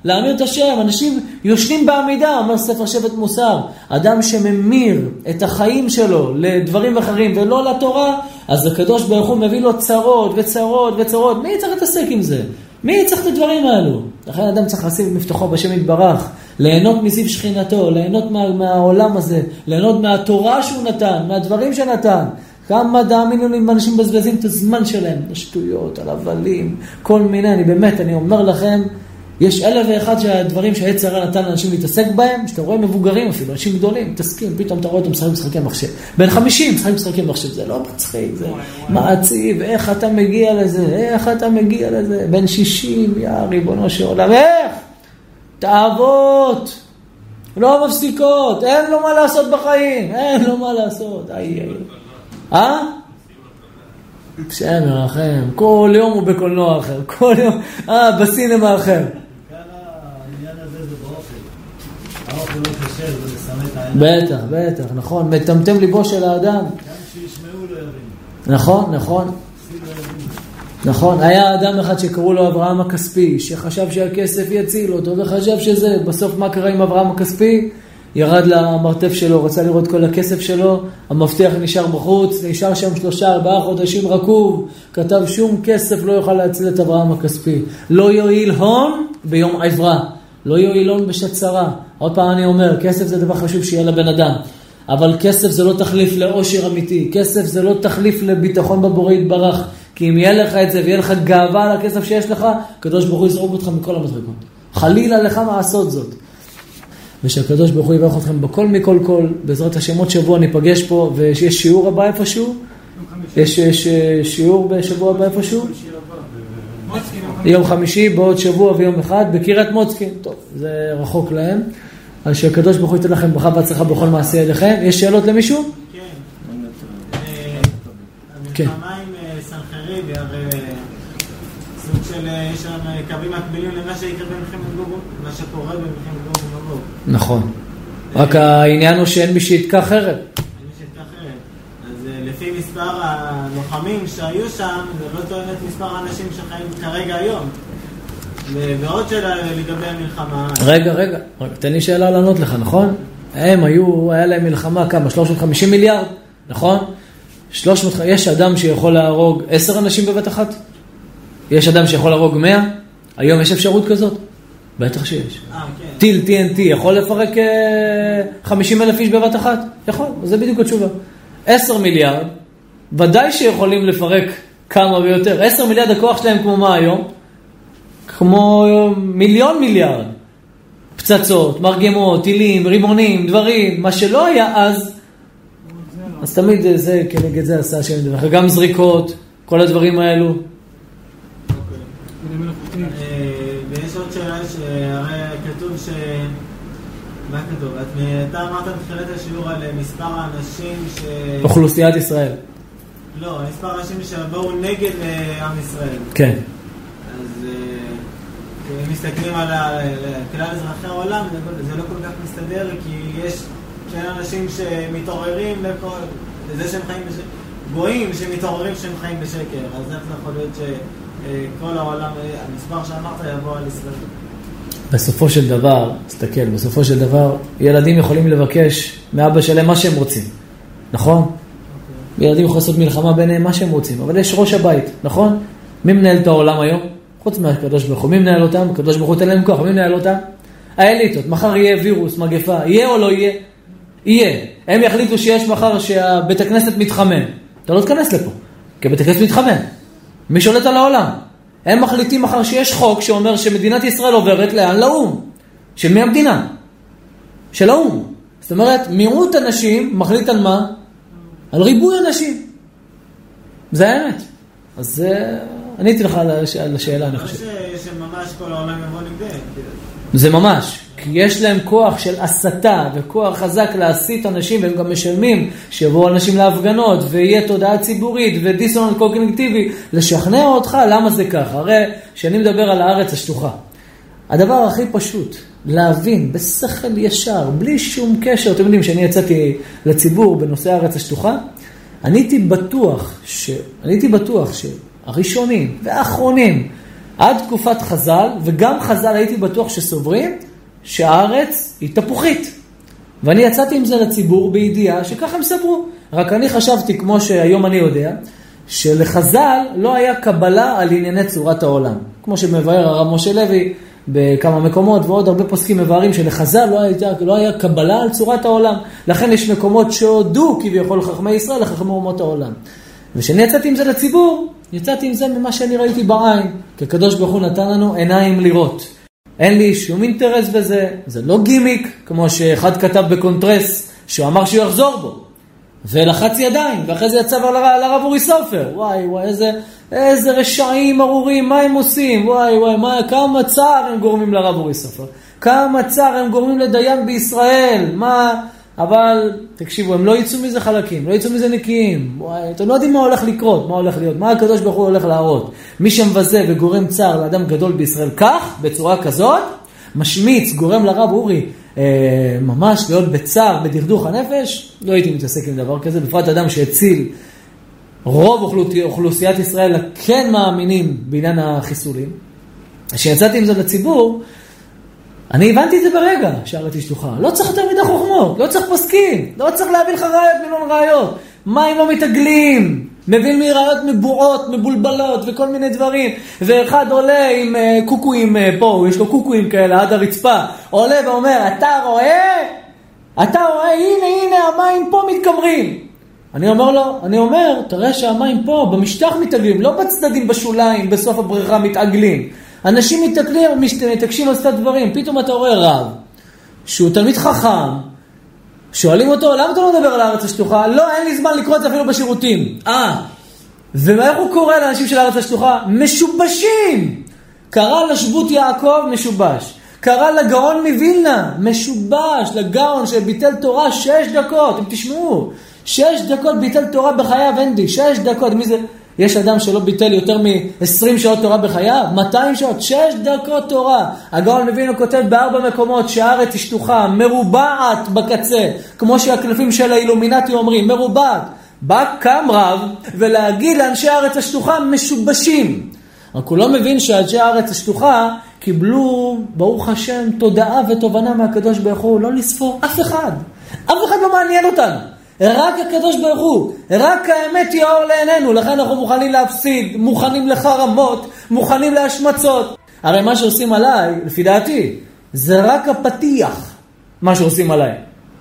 להמיר את השם, אנשים יושנים בעמידה, אומר ספר שבט מוסר. אדם שממיר את החיים שלו לדברים אחרים ולא לתורה, אז הקדוש ברוך הוא מביא לו צרות וצרות וצרות. מי צריך להתעסק עם זה? מי צריך את הדברים האלו? לכן אדם צריך לשים מבטחו בשם יתברך, ליהנות מזיו שכינתו, ליהנות מה, מהעולם הזה, ליהנות מהתורה שהוא נתן, מהדברים שנתן. כמה תאמינו לי, אנשים מבזבזים את הזמן שלהם, לשטויות, על הבלים, כל מיני, אני באמת, אני אומר לכם, יש אלף ואחד שהדברים שהעץ הרע נתן לאנשים להתעסק בהם, שאתה רואה מבוגרים אפילו, אנשים גדולים, מתעסקים, פתאום אתה רואה אותם משחקים משחקי מחשב. בן חמישים משחקים משחקי מחשב, זה לא מצחיק, זה מעציב, איך אתה מגיע לזה, איך אתה מגיע לזה, בן שישים, יא ריבונו של עולם, איך? תאוות, לא מפסיקות, אין לו מה לעשות בחיים, אין לו מה לעשות, איי איי. אה? השם ירחם, כל יום הוא בקולנוע אחר, כל יום, אה, בסינמה אחר. עיקר העניין הזה זה באוכל. האוכל לא כשר, זה מסמא את העיניים. בטח, בטח, נכון, מטמטם ליבו של האדם. גם שישמעו לא יבינו. נכון, נכון. נכון. היה אדם אחד שקראו לו אברהם הכספי, שחשב שהכסף יציל אותו, וחשב שזה, בסוף מה קרה עם אברהם הכספי? ירד למרתף שלו, רצה לראות כל הכסף שלו, המפתח נשאר בחוץ, נשאר שם שלושה ארבעה חודשים רקוב, כתב שום כסף לא יוכל להציל את אברהם הכספי. לא יועיל הון ביום עברה, לא יועיל הון בשעת צרה. עוד פעם אני אומר, כסף זה דבר חשוב שיהיה לבן אדם, אבל כסף זה לא תחליף לאושר אמיתי, כסף זה לא תחליף לביטחון בבורא יתברך, כי אם יהיה לך את זה ויהיה לך גאווה על הכסף שיש לך, הקדוש ברוך הוא יזרוק אותך מכל המדרגות. חלילה לך מעשות זאת. ושהקדוש ברוך הוא יברך אתכם בכל מכל כל, בעזרת השם עוד שבוע ניפגש פה, ושיש שיעור הבא איפשהו, יש יש, אה, שיעור בשבוע הבא איפשהו? יום חמישי בעוד שבוע ויום אחד בקריית מוצקין. טוב, זה רחוק להם. אז שהקדוש ברוך הוא ייתן לכם ברכה והצלחה בכל מעשי ידיכם. יש שאלות למישהו? כן. אה, כן. המלחמה עם אה, סנחריב, הרי סוג של, אה, יש שם אה, קווים מקבילים למה שיקרה במלחמת גוג, מה שקורה במלחמת גוג ומגוג. נכון. רק העניין הוא שאין מי שיתקע חרב. אה, לפי מספר הלוחמים שהיו שם, זה לא תואם את מספר האנשים שחיים כרגע היום. ועוד שאלה לגבי המלחמה. רגע, רגע, רגע, תן לי שאלה לענות לך, נכון? הם היו, היה להם מלחמה כמה? 350 מיליארד, נכון? 300, יש אדם שיכול להרוג 10 אנשים בבת אחת? יש אדם שיכול להרוג 100? היום יש אפשרות כזאת? בטח שיש. אה, כן. טיל TNT יכול לפרק אה, 50 אלף איש בבת אחת? יכול, זה בדיוק התשובה. 10 מיליארד, ודאי שיכולים לפרק כמה ויותר. 10 מיליארד הכוח שלהם כמו מה היום? כמו מיליון מיליארד. פצצות, מרגמות, טילים, רימונים, דברים, מה שלא היה אז, אז תמיד זה- זה, כנגד זה עשה השם דרך. גם זריקות, כל הדברים האלו. אה, ויש עוד שאלה שהרי כתוב ש... מה כתוב? את- אתה אמרת בתחילת השיעור על מספר האנשים ש... אוכלוסיית ישראל. לא, מספר האנשים שבאו נגד אה, עם ישראל. כן. אז אה, מסתכלים על כלל אזרחי העולם, זה לא כל כך מסתדר, כי יש כן אנשים שמתעוררים. לזה שהם חיים בשקר. גויים שמתעוררים שהם חיים בשקר. אז איך זה יכול להיות שכל העולם, המספר שאמרת יבוא על ישראל? בסופו של דבר, תסתכל, בסופו של דבר, ילדים יכולים לבקש מאבא שלהם מה שהם רוצים, נכון? ילדים יכולים לעשות מלחמה ביניהם, מה שהם רוצים, אבל יש ראש הבית, נכון? מי מנהל את העולם היום? חוץ מהקדוש ברוך הוא. מי מנהל אותם? הקדוש ברוך הוא ייתן להם כוח, מי מנהל אותם? האליטות. מחר יהיה וירוס, מגפה, יהיה או לא יהיה? יהיה. הם יחליטו שיש מחר שהבית הכנסת מתחמם. אתה לא תיכנס לפה, כי הבית הכנסת מתחמם. מי שולט על העולם? הם מחליטים מחר שיש חוק שאומר שמדינת ישראל עוברת לאן? לאו"ם. של מי המדינה? של האו"ם. זאת אומרת, מיעוט אנשים מחליט על מה? על ריבוי אנשים. זה האמת. אז אה, עניתי לך על הש- על השאלה, אני חושב. ש- שממש כל העולם יבוא נגדם. זה ממש. כי יש להם כוח של הסתה וכוח חזק להסית אנשים, והם גם משלמים שיבואו אנשים להפגנות, ויהיה תודעה ציבורית ודיסוננט קוגניטיבי, לשכנע אותך למה זה ככה. הרי כשאני מדבר על הארץ השטוחה, הדבר הכי פשוט, להבין בשכל ישר, בלי שום קשר, אתם יודעים, כשאני יצאתי לציבור בנושא הארץ השטוחה, אני הייתי בטוח, ש... אני הייתי בטוח שהראשונים והאחרונים, עד תקופת חז"ל, וגם חז"ל הייתי בטוח שסוברים, שהארץ היא תפוחית. ואני יצאתי עם זה לציבור בידיעה שככה הם סברו. רק אני חשבתי, כמו שהיום אני יודע, שלחז"ל לא היה קבלה על ענייני צורת העולם. כמו שמבאר הרב משה לוי בכמה מקומות, ועוד הרבה פוסקים מבארים שלחז"ל לא, הייתה, לא היה קבלה על צורת העולם. לכן יש מקומות שהודו כביכול חכמי ישראל לחכמי אומות העולם. וכשאני יצאתי עם זה לציבור, יצאתי עם זה ממה שאני ראיתי בעין. כי הקדוש ברוך הוא נתן לנו עיניים לראות. אין לי שום אינטרס בזה, זה לא גימיק, כמו שאחד כתב בקונטרס, שהוא אמר שהוא יחזור בו. ולחץ ידיים, ואחרי זה יצא לרב, לרב אורי סופר. וואי, וואי, איזה, איזה רשעים ארורים, מה הם עושים? וואי, וואי, מה, כמה צער הם גורמים לרב אורי סופר. כמה צער הם גורמים לדיין בישראל. מה... אבל, תקשיבו, הם לא יצאו מזה חלקים, לא יצאו מזה נקיים. אתם לא יודעים מה הולך לקרות, מה הולך להיות, מה הקדוש ברוך הוא הולך להראות. מי שמבזה וגורם צער לאדם גדול בישראל כך, בצורה כזאת, משמיץ, גורם לרב אורי אה, ממש להיות בצער, בדכדוך הנפש, לא הייתי מתעסק עם דבר כזה, בפרט אדם שהציל רוב אוכלוס- אוכלוסיית ישראל כן מאמינים בעניין החיסולים. כשיצאתי עם זה לציבור, אני הבנתי את זה ברגע, שהארץ היא שטוחה. לא צריך יותר מדי חוכמות, לא צריך פוסקים, לא צריך להביא לך ראיות מיליון ראיות. מים לא מתעגלים, מביאים לי ראיות מבועות, מבולבלות וכל מיני דברים. ואחד עולה עם אה, קוקואים אה, פה, יש לו קוקואים כאלה עד הרצפה, עולה ואומר, אתה רואה? אתה רואה, הנה, הנה, המים פה מתגמרים. אני אומר לו, אני אומר, תראה שהמים פה, במשטח מתעגלים, לא בצדדים בשוליים, בסוף הבריכה מתעגלים. אנשים מתעגלים, משת- מתעקשים על סתם דברים, פתאום אתה רואה רב, שהוא תלמיד חכם, שואלים אותו, למה אתה לא מדבר על הארץ השטוחה? לא, אין לי זמן לקרוא את זה אפילו בשירותים. אה, ואיך הוא קורא לאנשים של הארץ השטוחה? משובשים! קרא לשבות יעקב משובש. קרא לגאון מווילנה, משובש, לגאון שביטל תורה שש דקות, אם תשמעו, שש דקות ביטל תורה בחייו, אנדי, שש דקות, מי זה? יש אדם שלא ביטל יותר מ-20 שעות תורה בחייו? 200 שעות? 6 דקות תורה. הגאון מווילנה כותב בארבע מקומות שהארץ היא שטוחה, מרובעת בקצה, כמו שהקלפים של האילומינטי אומרים, מרובעת. בא קם רב ולהגיד לאנשי הארץ השטוחה משובשים. רק הוא לא מבין שאנשי הארץ השטוחה קיבלו, ברוך השם, תודעה ותובנה מהקדוש ברוך הוא, לא לספור אף אחד. אף אחד לא מעניין אותנו. רק הקדוש ברוך הוא, רק האמת היא האור לעינינו, לכן אנחנו מוכנים להפסיד, מוכנים לחרמות, מוכנים להשמצות. הרי מה שעושים עליי, לפי דעתי, זה רק הפתיח, מה שעושים עליי.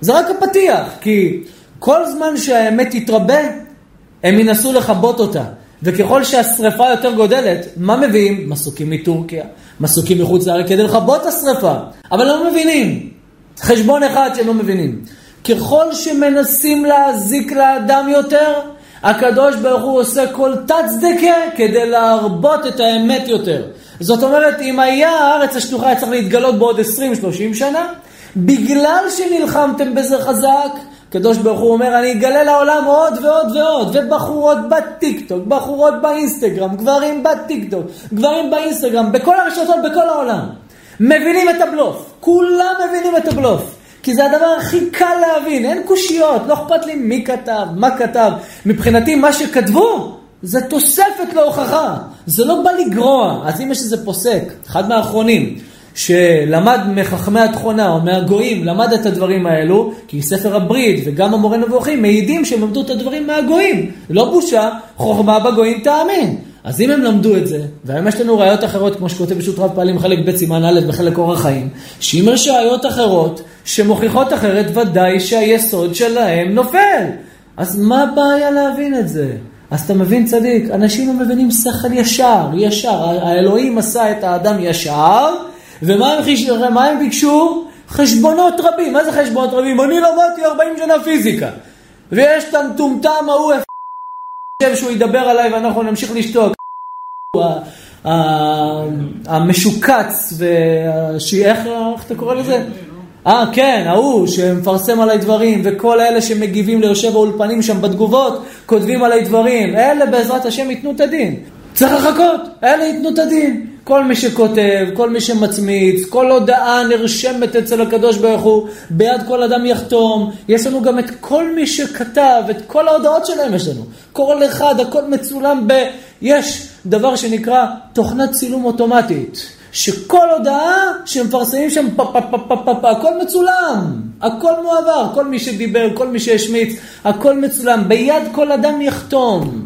זה רק הפתיח, כי כל זמן שהאמת תתרבה, הם ינסו לכבות אותה. וככל שהשרפה יותר גודלת, מה מביאים? מסוקים מטורקיה, מסוקים מחוץ לארץ כדי לכבות את השרפה. אבל לא מבינים. חשבון אחד שהם לא מבינים. ככל שמנסים להזיק לאדם יותר, הקדוש ברוך הוא עושה כל תת צדקה כדי להרבות את האמת יותר. זאת אומרת, אם היה הארץ השטוחה היה צריך להתגלות בעוד 20-30 שנה, בגלל שנלחמתם בזה חזק, הקדוש ברוך הוא אומר, אני אגלה לעולם עוד ועוד ועוד, ובחורות בטיקטוק, בחורות באינסטגרם, גברים בטיקטוק, גברים באינסטגרם, בכל הרשתות, בכל העולם. מבינים את הבלוף, כולם מבינים את הבלוף. כי זה הדבר הכי קל להבין, אין קושיות, לא אכפת לי מי כתב, מה כתב. מבחינתי, מה שכתבו, זה תוספת להוכחה. זה לא בא לגרוע. אז אם יש איזה פוסק, אחד מהאחרונים, שלמד מחכמי התכונה או מהגויים, למד את הדברים האלו, כי ספר הברית וגם המורה נבוכים מעידים שהם למדו את הדברים מהגויים. לא בושה, חוכמה בגויים תאמין. אז אם הם למדו את זה, והיום יש לנו ראיות אחרות, כמו שכותב פשוט רב פעלים חלק ב' סימן א' בחלק אורח חיים, שאם יש ראיות אחרות שמוכיחות אחרת, ודאי שהיסוד שלהם נופל. אז מה הבעיה להבין את זה? אז אתה מבין צדיק, אנשים לא מבינים שכל ישר, ישר. האלוהים עשה את האדם ישר, ומה הם, חיש... הם ביקשו? חשבונות רבים. מה זה חשבונות רבים? אני למדתי 40 שנה פיזיקה. ויש את המטומטם ההוא, חושב שהוא ידבר עליי ואנחנו נמשיך לשתוק. המשוקץ, איך אתה קורא לזה? אה, כן, ההוא שמפרסם עליי דברים, וכל אלה שמגיבים ליושב האולפנים שם בתגובות, כותבים עליי דברים. אלה בעזרת השם ייתנו את הדין. צריך לחכות, אלה ייתנו את הדין. כל מי שכותב, כל מי שמצמיץ, כל הודעה נרשמת אצל הקדוש ברוך הוא, ביד כל אדם יחתום. יש לנו גם את כל מי שכתב, את כל ההודעות שלהם יש לנו. כל אחד, הכל מצולם ב... יש דבר שנקרא תוכנת צילום אוטומטית. שכל הודעה שמפרסמים שם פה פה פה פה פה פה, הכל מצולם, הכל מועבר, כל מי שדיבר, כל מי שהשמיץ, הכל מצולם, ביד כל אדם יחתום.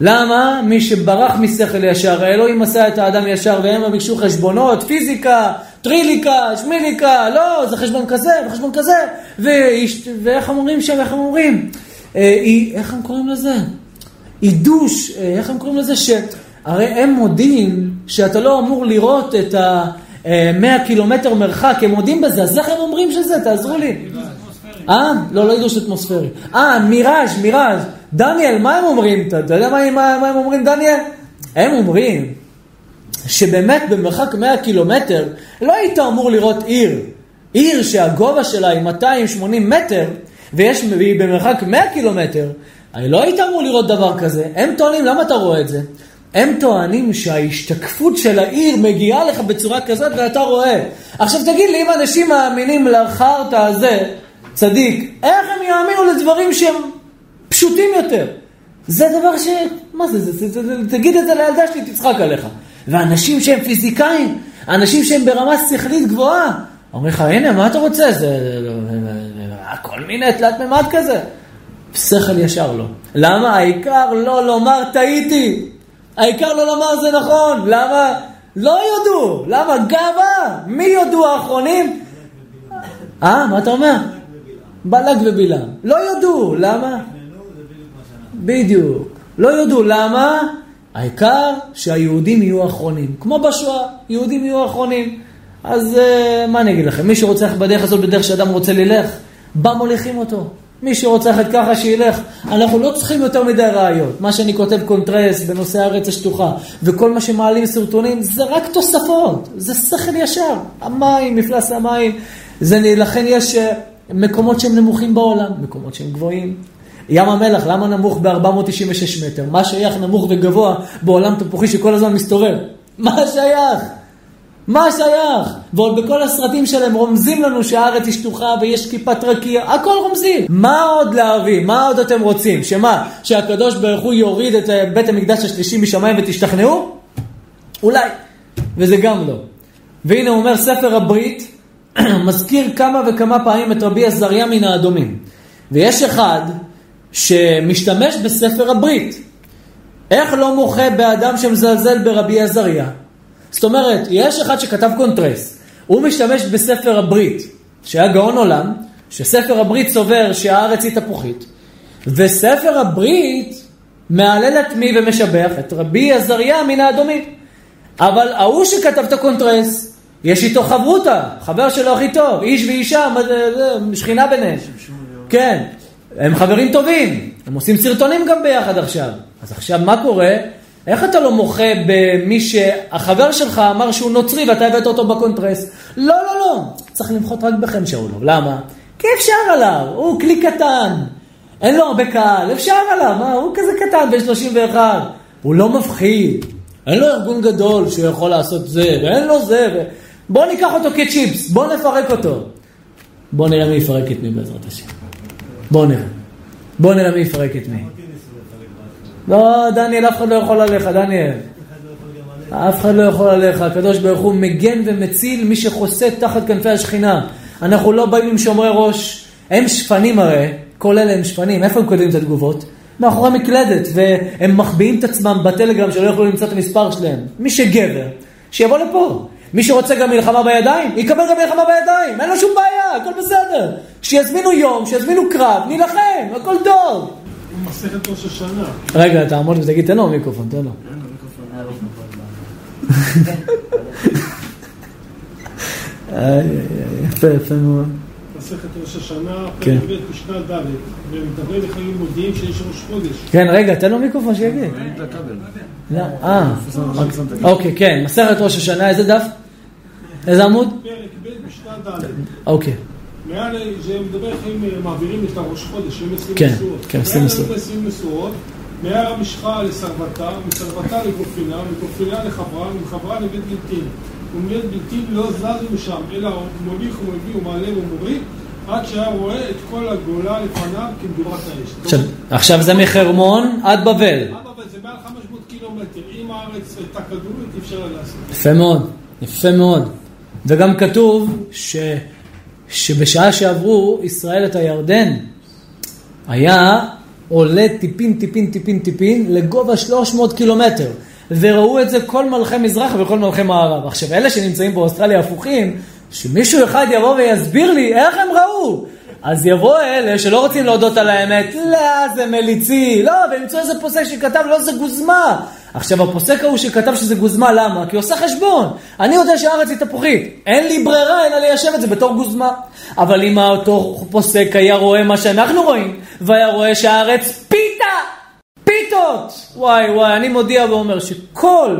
למה? מי שברח משכל ישר, האלוהים עשה את האדם ישר והם ביקשו חשבונות, פיזיקה, טריליקה, שמיליקה, לא, זה חשבון כזה וחשבון כזה, ואיש, ואיך אומרים שם, איך הם אומרים? אה, איך הם קוראים לזה? עידוש, אה, איך הם קוראים לזה? שהרי הם מודים שאתה לא אמור לראות את ה-100 קילומטר מרחק, הם מודים בזה, אז איך הם אומרים שזה? תעזרו לי. אה? לא, לא עידוש אטמוספרי. אה, מיראז', מיראז'. דניאל, מה הם אומרים? אתה יודע מה, מה, מה הם אומרים, דניאל? הם אומרים שבאמת במרחק 100 קילומטר לא היית אמור לראות עיר. עיר שהגובה שלה היא 280 מטר ויש, והיא במרחק 100 קילומטר, לא היית אמור לראות דבר כזה. הם טוענים, למה אתה רואה את זה? הם טוענים שההשתקפות של העיר מגיעה לך בצורה כזאת ואתה רואה. עכשיו תגיד לי, אם אנשים מאמינים לחרטא הזה, צדיק, איך הם יאמינו לדברים שהם פשוטים יותר. זה דבר ש... מה זה, זה, זה, זה, זה תגיד את זה לילדה שלי, תצחק עליך. ואנשים שהם פיזיקאים, אנשים שהם ברמה שכלית גבוהה, אומרים לך, הנה, מה אתה רוצה? זה כל מיני תלת מימד כזה. שכל ישר לא. למה? העיקר לא לומר טעיתי. העיקר לא לומר זה נכון. למה? לא יודו. למה? גאווה. מי יודו האחרונים? אה, מה אתה אומר? בלק ובלעם. לא יודו. למה? בדיוק. לא יודו למה, העיקר שהיהודים יהיו אחרונים. כמו בשואה, יהודים יהיו אחרונים. אז uh, מה אני אגיד לכם, מי ללכת בדרך הזאת, בדרך שאדם רוצה ללך, בה מוליכים אותו. מי שרוצה ללכת ככה, שילך. אנחנו לא צריכים יותר מדי ראיות. מה שאני כותב קונטרס בנושא הארץ השטוחה, וכל מה שמעלים סרטונים, זה רק תוספות. זה שכל ישר. המים, מפלס המים. זה, לכן יש אה, מקומות שהם נמוכים בעולם, מקומות שהם גבוהים. ים המלח, למה נמוך ב-496 מטר? מה שייך נמוך וגבוה בעולם תפוחי שכל הזמן מסתובב? מה שייך? מה שייך? ועוד בכל הסרטים שלהם רומזים לנו שהארץ היא שטוחה ויש כיפת רקיע, הכל רומזים. מה עוד להביא? מה עוד אתם רוצים? שמה? שהקדוש ברוך הוא יוריד את אה, בית המקדש השלישי משמיים ותשתכנעו? אולי. וזה גם לא. והנה הוא אומר ספר הברית, מזכיר כמה וכמה פעמים את רבי עזריה מן האדומים. ויש אחד שמשתמש בספר הברית. איך לא מוחה באדם שמזלזל ברבי עזריה? זאת אומרת, יש אחד שכתב קונטרס, הוא משתמש בספר הברית, שהיה גאון עולם, שספר הברית סובר שהארץ היא תפוחית, וספר הברית מהלל את מי ומשבח? את רבי עזריה מן האדומים. אבל ההוא שכתב את הקונטרס, יש איתו חברותא, חבר שלו הכי טוב, איש ואישה, שכינה ביניהם. כן, הם חברים טובים, הם עושים סרטונים גם ביחד עכשיו. אז עכשיו מה קורה? איך אתה לא מוחה במי שהחבר שלך אמר שהוא נוצרי ואתה הבאת אותו בקונטרס? לא, לא, לא. צריך למחות רק בחן שאולוב. למה? כי אפשר עליו, הוא כלי קטן. אין לו הרבה קהל, אפשר עליו, מה? הוא כזה קטן, בן 31. הוא לא מפחיד. אין לו ארגון גדול שהוא יכול לעשות זה, ואין לו זה. ו... בוא ניקח אותו כצ'יפס, בוא נפרק אותו. בוא נראה מי יפרק את מי בעזרת השם. בוא נראה. בוא נראה מי יפרק את מי. לא, דניאל, אף אחד לא יכול עליך, דניאל. אף אחד לא יכול עליך, הקדוש ברוך הוא מגן ומציל מי שחוסה תחת כנפי השכינה. אנחנו לא באים עם שומרי ראש, הם שפנים הרי, כל אלה הם שפנים, איפה הם כותבים את התגובות? מאחורי מקלדת, והם מחביאים את עצמם בטלגרם שלא יכולו למצוא את המספר שלהם. מי שגבר, שיבוא לפה. מי שרוצה גם מלחמה בידיים, יקבל גם מלחמה בידיים, אין לו שום בעיה, הכל בסדר. שיזמינו יום, שיזמינו קרב, נילחם, הכל טוב. מסכת ראש השנה. רגע, תעמוד ותגיד, תן לו מיקרופון, תן לו. יפה, יפה מאוד. מסכת ראש השנה, כן. פרק ב' משנה ד', ומדבר לחיים מודיעים שיש ראש חודש. כן, רגע, תן לו מיקרופון שיגיד. לא, אה, אוקיי, כן, מסכת ראש השנה, איזה דף? איזה עמוד? פרק ב' משנה ד'. אוקיי. מעל זה מדבר איך הם מעבירים את הראש חודש, הם עשרים כן, משואות. כן, עשרים משואות. מעל עשרים משואות, מעל המשחה לסרבתה, מסרבתה לגופינה, מגופינה לחברה, מחברה לבית גלתין. ומבית גלתין לא זז משם, אלא מוליך ומביא ומעלה ומוריד, עד שהיה רואה את כל הגולה לפניו כמדורת האש. עכשיו, עכשיו זה מחרמון עד בבל. אבא, אבל זה מעל 500 קילומטר. אם הארץ הייתה כדורית, אי אפשר לעשות. יפה מאוד, יפה מאוד. וגם כתוב ש, שבשעה שעברו ישראל את הירדן, היה עולה טיפין, טיפין, טיפין, טיפין, לגובה 300 קילומטר. וראו את זה כל מלכי מזרח וכל מלכי מערב. עכשיו, אלה שנמצאים באוסטרליה הפוכים, שמישהו אחד יבוא ויסביר לי איך הם ראו. אז יבואו אלה שלא רוצים להודות על האמת, לא, זה מליצי, לא, וימצאו איזה פוסק שכתב, לא, זה גוזמה. עכשיו, הפוסק ההוא שכתב שזה גוזמה, למה? כי הוא עושה חשבון. אני יודע שהארץ היא תפוחית. אין לי ברירה אלא ליישב את זה בתור גוזמה. אבל אם אותו פוסק היה רואה מה שאנחנו רואים, והיה רואה שהארץ פיתה, פיתות! וואי וואי, אני מודיע ואומר שכל,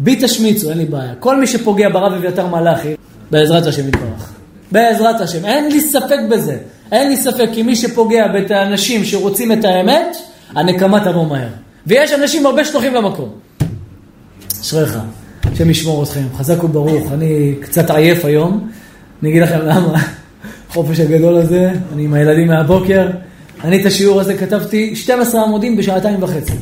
בי תשמיצו, אין לי בעיה. כל מי שפוגע ברב אביתר מלאכי, בעזרת השם יתברך. בעזרת השם, אין לי ספק בזה. אין לי ספק, כי מי שפוגע את האנשים שרוצים את האמת, הנקמה תבוא מהר. ויש אנשים הרבה שלוחים למקום. אשריך, השם ישמור אתכם, חזק וברוך. אני קצת עייף היום, אני אגיד לכם למה. החופש הגדול הזה, אני עם הילדים מהבוקר. אני את השיעור הזה כתבתי 12 עמודים בשעתיים וחצי.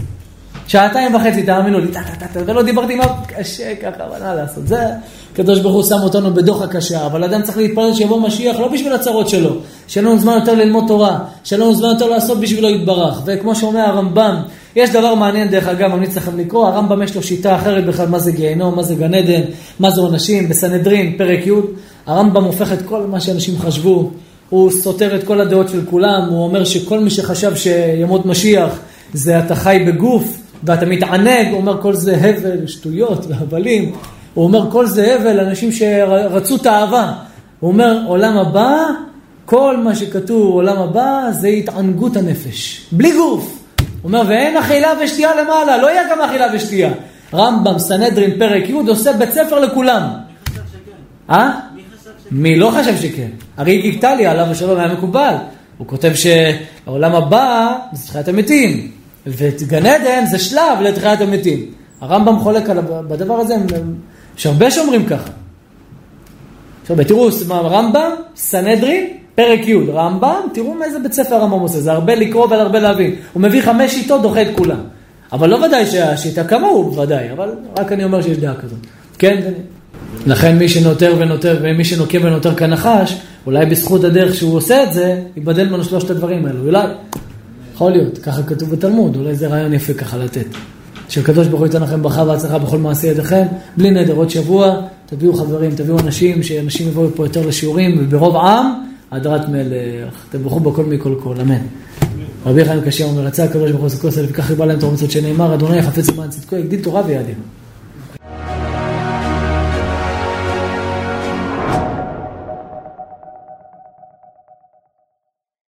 שעתיים וחצי, תאמינו לי, טה טה טה, ולא דיברתי אף קשה ככה, אבל מה לעשות, זה, הקדוש ברוך הוא שם אותנו בדוח הקשה, אבל אדם צריך להתפלל שיבוא משיח לא בשביל הצרות שלו, שיהיה לנו זמן יותר ללמוד תורה, שיהיה לנו זמן יותר לעשות בשבילו יתברך, וכמו שאומר הרמב"ם, יש דבר מעניין דרך אגב, ממליץ לכם לקרוא, הרמב"ם יש לו שיטה אחרת בכלל, מה זה גיהנום, מה זה גן עדן, מה זה עונשים, בסנהדרין, פרק י', הרמב"ם הופך את כל מה שאנשים חשבו, הוא סותר את כל הדעות של כולם, הוא אומר שכל מי שחשב שימות משיח זה אתה חי בגוף ואתה מתענג, הוא אומר כל זה הבל, שטויות והבלים, הוא אומר כל זה הבל, אנשים שרצו תאווה, הוא אומר עולם הבא כל מה שכתוב עולם הבא זה התענגות הנפש, בלי גוף. הוא אומר, ואין אכילה ושתייה למעלה, לא יהיה גם אכילה ושתייה. רמב"ם, סנהדרין, פרק י', עושה בית ספר לכולם. אה? מי לא חשב שכן? הרי גיגטלי, עליו השלום היה מקובל. הוא כותב שהעולם הבא זה תחיית המתים, וגן עדן זה שלב לתחיית המתים. הרמב"ם חולק על בדבר הזה, יש הרבה שאומרים ככה. עכשיו תראו, רמב"ם, סנהדרין, פרק י', רמב"ם, תראו מאיזה בית ספר הרמב"ם עושה, זה הרבה לקרוא והרבה להבין. הוא מביא חמש שיטות, דוחה את כולם. אבל לא ודאי שהשיטה כמוהו, בוודאי, אבל רק אני אומר שיש דעה כזאת. כן? לכן מי שנותר ונותר, ומי שנוקם ונותר כנחש, אולי בזכות הדרך שהוא עושה את זה, ייבדל ממנו שלושת הדברים האלו. אולי, יכול להיות, ככה כתוב בתלמוד, אולי זה רעיון יפה ככה לתת. שהקדוש ברוך הוא ייתן לכם ברכה והצלחה בכל מעשי ידיכם, בלי נדר, עוד שבוע, תביאו חברים, תביאו אנשים, שאנשים יבואו פה יותר לשיעורים, וברוב עם, הדרת מלך, תברכו בכל מכל כל, אמן. רבי חיים קשה אומר, רצה הקדוש ברוך הוא לעשות כוס, ולפיכך ריבה להם תורה מצוות שנאמר, אדוני חפץ למען צדקו, יגדיל תורה ויאדיר.